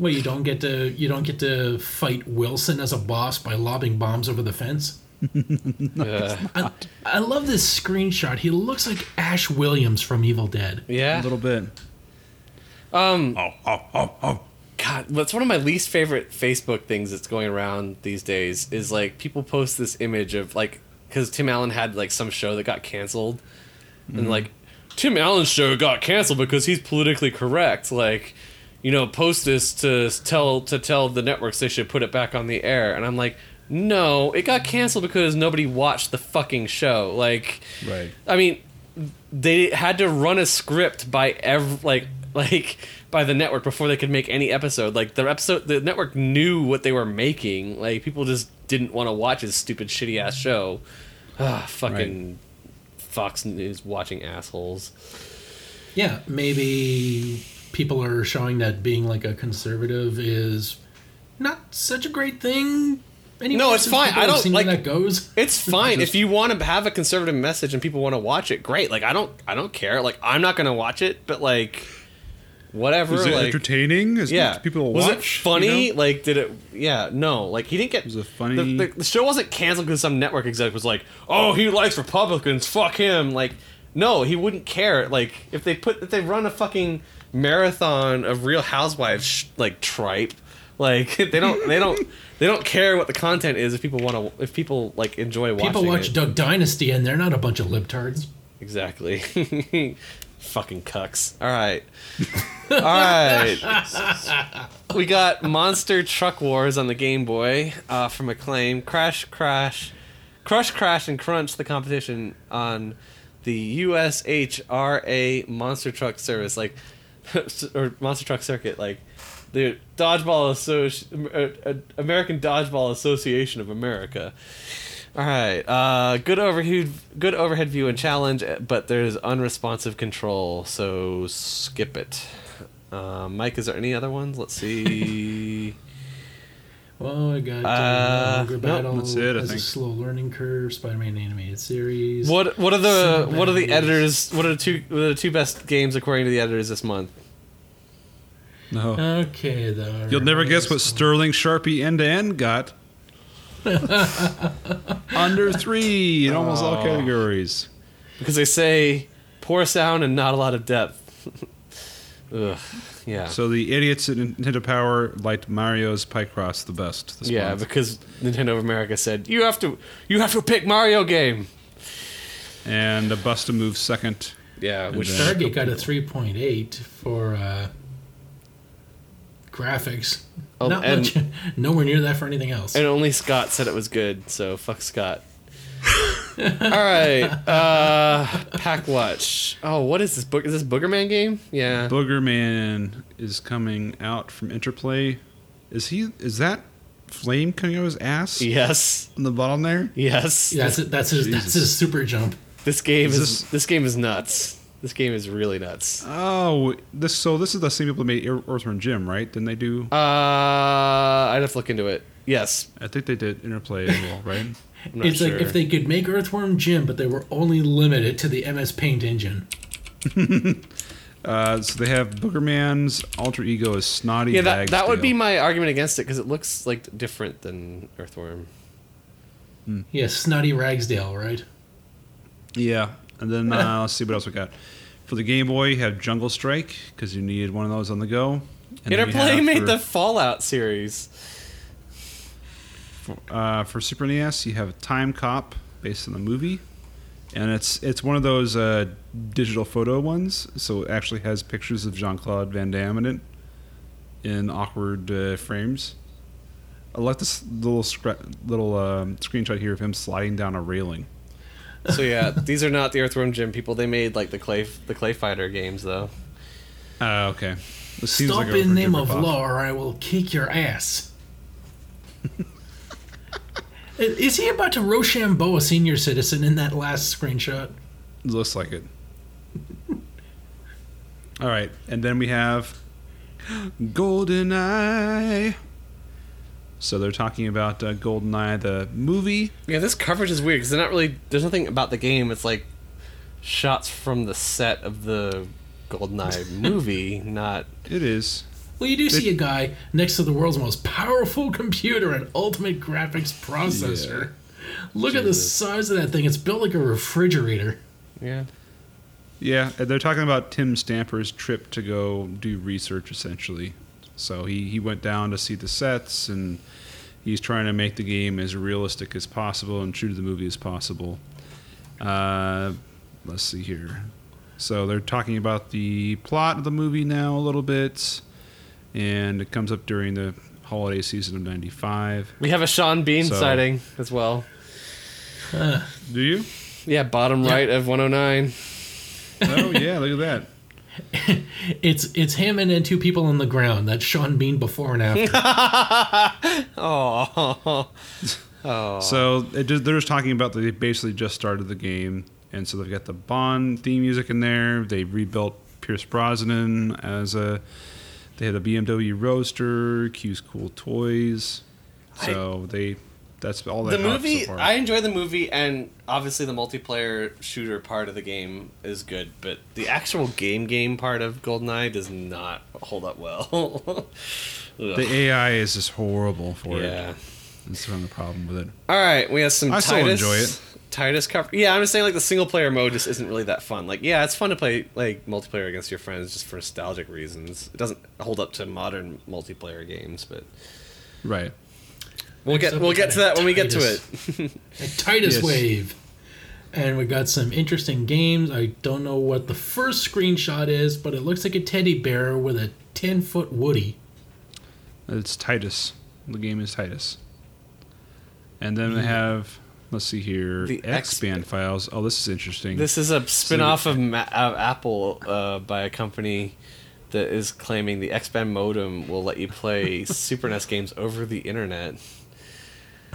Well, you don't get to you don't get to fight Wilson as a boss by lobbing bombs over the fence. Uh, I, I love this screenshot. He looks like Ash Williams from Evil Dead. Yeah, A little bit. Um. Oh, oh, oh, oh. God, that's one of my least favorite Facebook things that's going around these days is like people post this image of like because Tim Allen had like some show that got canceled, and like Tim Allen's show got canceled because he's politically correct. Like, you know, post this to tell to tell the networks they should put it back on the air, and I'm like. No, it got canceled because nobody watched the fucking show. Like, Right. I mean, they had to run a script by ev like like by the network before they could make any episode. Like the episode, the network knew what they were making. Like people just didn't want to watch this stupid shitty ass show. Ah, fucking Fox News watching assholes. Yeah, maybe people are showing that being like a conservative is not such a great thing. Anymore, No, it's fine. I don't, like- that goes. It's fine Just- if you want to have a conservative message and people want to watch it. Great. Like I don't, I don't care. Like I'm not gonna watch it, but like whatever. Was it like entertaining? As yeah, much people was watch? it funny? you know? Like, did it? Yeah, no. Like, he didn't get. Was it funny? The, the, the show wasn't canceled because some network exec was like, "Oh, he likes Republicans. Fuck him." Like, no, he wouldn't care. Like, if they put if they run a fucking marathon of Real Housewives sh- like tripe, like they don't they don't they don't care what the content is if people want to if people like enjoy watching People watch it. Duck Dynasty and they're not a bunch of libtards. Exactly. Fucking cucks. All right. All right. we got Monster Truck Wars on the Game Boy uh, from Acclaim. Crash, Crash, Crush, Crash, and Crunch the competition on the USHRA Monster Truck Service, like or Monster Truck Circuit, like the Dodgeball Associ- uh, uh, American Dodgeball Association of America. All right, uh, good overhead, good overhead view and challenge, but there's unresponsive control, so skip it. Uh, Mike, is there any other ones? Let's see. Well, I got uh, Uh, Longer nope, Battle that's it, I has a think. slow learning curve. Spider-Man animated series. what what are the Seven what are the editors? What are the two what are the two best games according to the editors this month? No. Okay, though. You'll never guess what Sterling Sharpe end to end got. Under three in almost all Oh. categories. Because they say poor sound and not a lot of depth. Ugh, yeah. So the idiots at Nintendo Power liked Mario's Picross the best. This yeah, month. because Nintendo of America said you have to you have to pick Mario game. and a bust a move second. Yeah, which then- Stargate got a 3.8 for uh, graphics. Oh, Not and- much. Nowhere near that for anything else. And only Scott said it was good, so fuck Scott. All right, uh, Pak Watch. Oh, what is this book? Is this Boogerman game? Yeah. Boogerman is coming out from Interplay. Is he? Is that flame coming out of his ass Yes. on the bottom there? Yes. Yeah, that's it. That's his. That's his super jump. This game Is is, this- this game is nuts. This game is really nuts. Oh, this. So this is the same people that made Earthworm Jim, right? Didn't they do? Uh, I'd have to look into it. Yes. I think they did Interplay as well, right? I'm not It's sure. like if they could make Earthworm Jim, but they were only limited to the MS Paint engine. Uh, so they have Boogerman's alter ego is Snotty. yeah, that, that would be my argument against it because it looks like different than Earthworm. Yeah, Snotty Ragsdale, right? Yeah, and then uh, let's see what else we got. For the Game Boy, you have Jungle Strike because you needed one of those on the go. And Interplay made for, the Fallout series. Uh, for Super NES. You have Time Cop based on the movie, and it's it's one of those uh, digital photo ones. So it actually has pictures of Jean Claude Van Damme in it in awkward uh, frames. I like this little scra- little um, screenshot here of him sliding down a railing. So yeah, these are not the Earthworm Jim people. They made like the clay the clay fighter games though. Uh, okay. Stop like in the name of law, or I will kick your ass. Is he about to Rochambeau a senior citizen in that last screenshot? Looks like it. All right, and then we have GoldenEye. So they're talking about uh, GoldenEye, the movie. Yeah, this coverage is weird because they're not really. There's nothing about the game. It's like shots from the set of the GoldenEye movie, not. It is. Well, you do see a guy next to the world's most powerful computer and ultimate graphics processor. Look at the size of that thing. It's built like a refrigerator. Yeah. Yeah, they're talking about Tim Stamper's trip to go do research essentially. So he, he went down to see the sets and he's trying to make the game as realistic as possible and true to the movie as possible. Uh, let's see here. So they're talking about the plot of the movie now a little bit, and it comes up during the holiday season of '95. We have a Sean Bean So- sighting as well. Uh, Do you? Yeah, bottom Yeah. right of 109. Oh yeah, look at that. it's it's him and then two people on the ground. That's Sean Bean before and after. Oh. Oh. So it just, they're just talking about they basically just started the game, and so they've got the Bond theme music in there. They rebuilt Pierce Brosnan as a. They had a BMW Roadster, Q's Cool Toys. So they, that's all that they the movie So far. I enjoy the movie and obviously the multiplayer shooter part of the game is good, but the actual game game part of GoldenEye does not hold up well. The AI is just horrible for it. yeah. it. That's one of the problem with it. All right, we have some. I still enjoy it. Titus cover. Yeah, I'm just saying like the single player mode just isn't really that fun. Like, yeah, it's fun to play like multiplayer against your friends just for nostalgic reasons. It doesn't hold up to modern multiplayer games, but Right. we'll get we'll we get to that when we get to it. a Titus Yes. Wave. And we got some interesting games. I don't know what the first screenshot is, but it looks like a teddy bear with a 10 foot Woody. It's Titus. The game is Titus. And then Mm-hmm. they have, let's see here, The X- X-Band files. Oh, this is interesting. This is a spin-off of, Ma- of Apple uh, by a company that is claiming the X-Band modem will let you play Super NES games over the internet.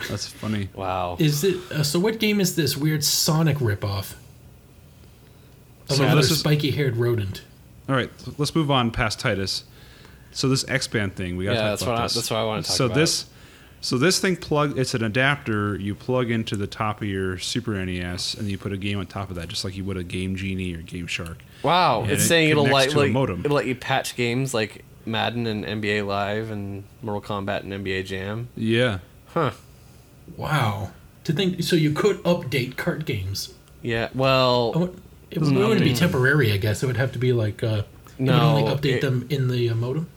That's funny. Wow. Is it uh, so? What game is this weird Sonic ripoff of So another this is- spiky-haired rodent? All right, let's move on past Titus. So this X-band thing, we got to Yeah, talk that's about what I- that's what I wanna talk so about. So this, so this thing plug, it's an adapter you plug into the top of your Super NES, and you put a game on top of that, just like you would a Game Genie or Game Shark. Wow, And it's it saying it'll connects like, like it'll let you patch games like Madden and NBA Live and Mortal Kombat and NBA Jam. Yeah, Huh. Wow. To think so, you could update cart games. Yeah. Well, Oh, It Doesn't wouldn't be temporary, I guess. It would have to be like uh, it would No, only update it- them in the uh, modem.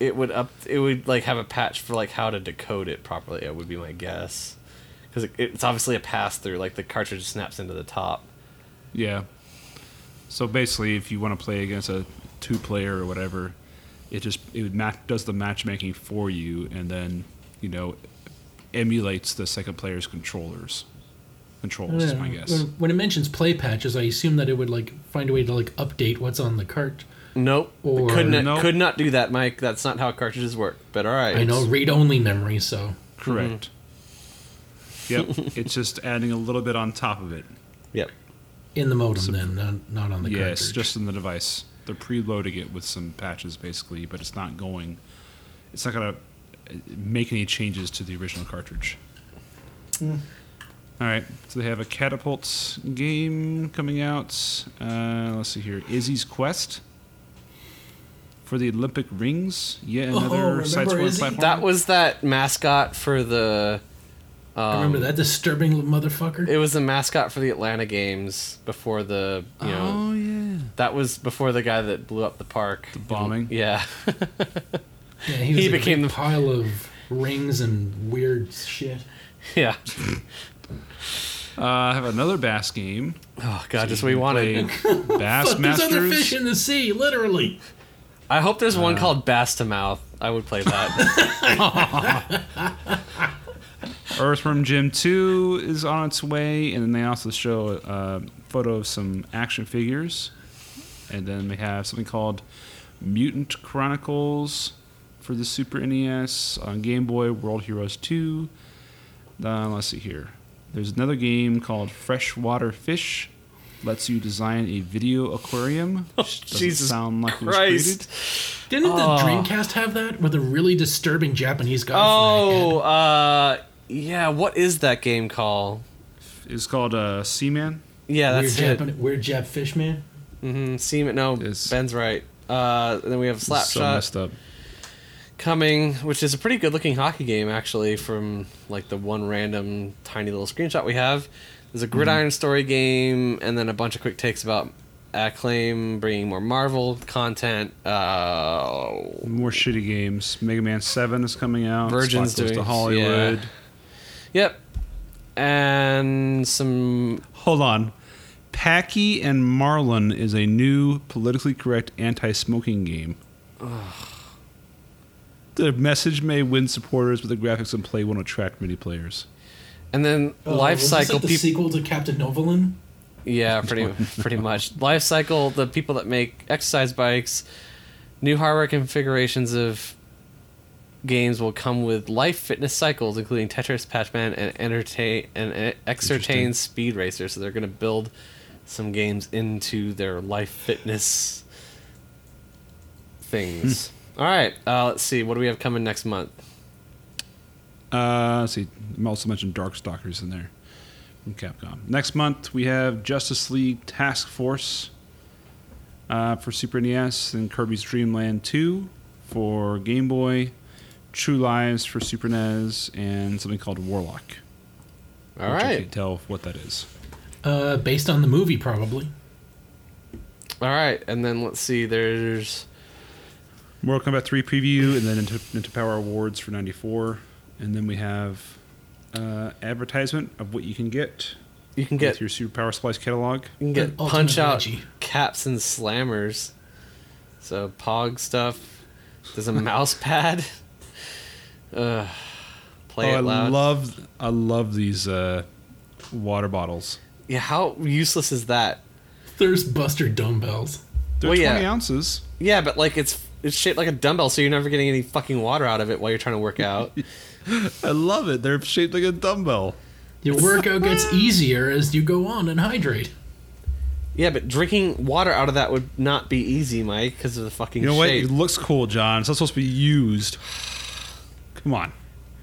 It would up. It would like have a patch for like how to decode it properly. It would be my guess, because it, it's obviously a pass through. Like the cartridge snaps into the top. yeah. So basically, if you want to play against a two-player or whatever, it just it would match does the matchmaking for you, and then you know emulates the second player's controllers. Controls, is my guess. When, when it mentions play patches, I assume that it would like find a way to like update what's on the cart. Nope. Or- could not Nope. could not do that, Mike. That's not how cartridges work. But all right. I know read-only memory, so Correct. Mm-hmm. yep, it's just adding a little bit on top of it. Yep. in the modem then, not, not on the yes, cartridge. just in the device. They're preloading it with some patches, basically, but it's not going. It's not going to uh, make any changes to the original cartridge. Mm. All right, so they have a catapult game coming out. Uh, let's see here, Izzy's Quest for the Olympic rings. Yeah, Oh, another remember side-scrolling platform. That was that mascot for the. Um, I remember that disturbing motherfucker. It was the mascot for the Atlanta games before the you know Oh yeah, that was before the guy that blew up the park. The bombing? Yeah. yeah, he, was he a became the- pile of rings and weird shit. yeah. uh, I have another Bass game. Oh god, just what we you wanted. play Bass Fuck, there's other fish in the sea, literally. I hope there's Uh. one called Bass to Mouth. I would play that. Earthworm Jim 2 is on its way, and then they also show a photo of some action figures. And then they have something called Mutant Chronicles for the Super NES on Game Boy, World Heroes 2. Uh, let's see here. There's another game called Freshwater Fish. Lets you design a video aquarium. which doesn't Oh, Jesus sound like it was Christ. Didn't Oh. the Dreamcast have that with a really disturbing Japanese guy? Oh, uh yeah, what is that game called? It's called uh, Seaman. Yeah, weird, that's it. Japan, weird Jap fish man. Mm-hmm. Seaman no, It's- Ben's right. Uh and then we have So Slapshot. messed up. coming, which is a pretty good looking hockey game actually from like the one random tiny little screenshot we have. There's a gridiron story game and then a bunch of quick takes about Acclaim bringing more Marvel content. Uh, More shitty games. Mega Man Seven is coming out. Virgin's doing- to Hollywood. yep. And some Hold on. Packy and Marlon is a new politically correct anti-smoking game. The message may win supporters, but the graphics and play won't attract many players. And then Oh, life was this cycle like the people sequel to Captain Novolin. Yeah, pretty pretty much. Life cycle, the people that make exercise bikes, new hardware configurations of games will come with life fitness cycles, including Tetris, Patchman, and entertain and Exertain Interesting. Speed Racer. So they're going to build some games into their life fitness things. All right, uh, let's see. What do we have coming next month? Uh, let's see. I also mentioned Darkstalkers in there from Capcom. Next month we have Justice League Task Force uh, for Super NES and Kirby's Dream Land 2 for Game Boy, True Lies for Super NES, and something called Warlock. All which I can't tell what that is. Uh, based on the movie, probably. all right, and then let's see. There's Mortal Kombat 3 preview, and then into, into Power Awards for 94. And then we have uh, advertisement of what you can get you can get your Super Power Supplies catalog. You can get punch out Reggie. caps and slammers. So pog stuff. There's a mouse pad. Uh, play oh, it I love I love these uh, water bottles. yeah, how useless is that? Thirst Buster dumbbells. They're Well, yeah. ounces. Yeah, but like it's it's shaped like a dumbbell, so you're never getting any fucking water out of it while you're trying to work out. I love it. They're shaped like a dumbbell. Your workout gets easier as you go on and hydrate. yeah, but drinking water out of that would not be easy, Mike, because of the fucking You know what? shape. It looks cool, John. It's not supposed to be used. Come on.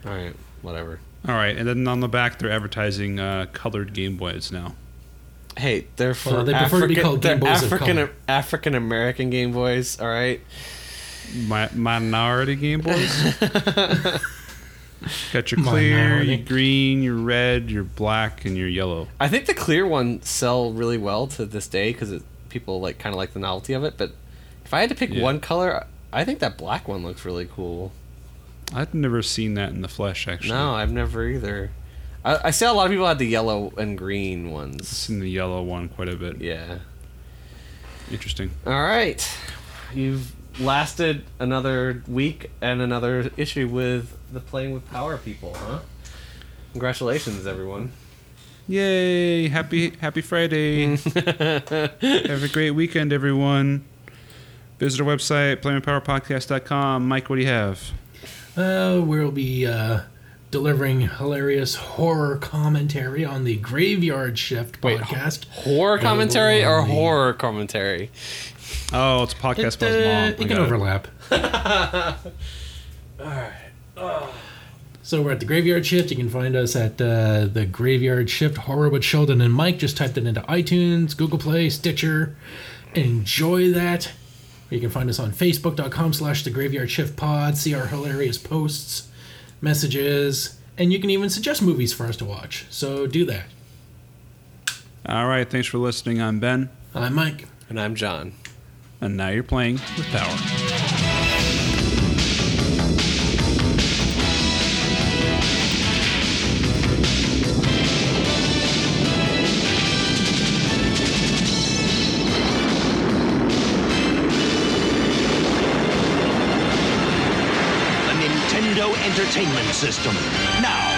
All right, whatever. All right, and then on the back they're advertising uh, colored Game Boys now. Hey, they're for Well, they prefer to be African, called Game they're Boys of African color. African American Game Boys. All right. Mi- minority Game Boys. Got your clear, your green, your red, your black, and your yellow. I think the clear ones sell really well to this day because people like kind of like the novelty of it. But if I had to pick Yeah. one color, I think that black one looks really cool. I've never seen that in the flesh, actually. No, I've never either. I, I see a lot of people had the yellow and green I've ones. seen the yellow one quite a bit. Yeah. Interesting. All right, you've lasted another week and another issue with the playing with power people, huh? Congratulations, everyone. Yay! Happy Happy Friday. Have a great weekend, everyone. Visit our website, playingwithpowerpodcast.com. Mike, what do you have? Uh, we'll be uh, delivering hilarious horror commentary on the Graveyard Shift Wait, podcast. Horror commentary or horror commentary? Oh, it's a podcast It, about his mom. I it can got overlap. All right. So we're at the Graveyard Shift. You can find us at uh, the Graveyard Shift Horror with Sheldon and Mike. Just type that into iTunes, Google Play, Stitcher. Enjoy that. You can find us on Facebook.com slash the Graveyard Shift Pod. See our hilarious posts, messages, and you can even suggest movies for us to watch. So do that. All right, thanks for listening. I'm Ben, I'm Mike. And I'm John. And now you're playing with Power. Entertainment System. Now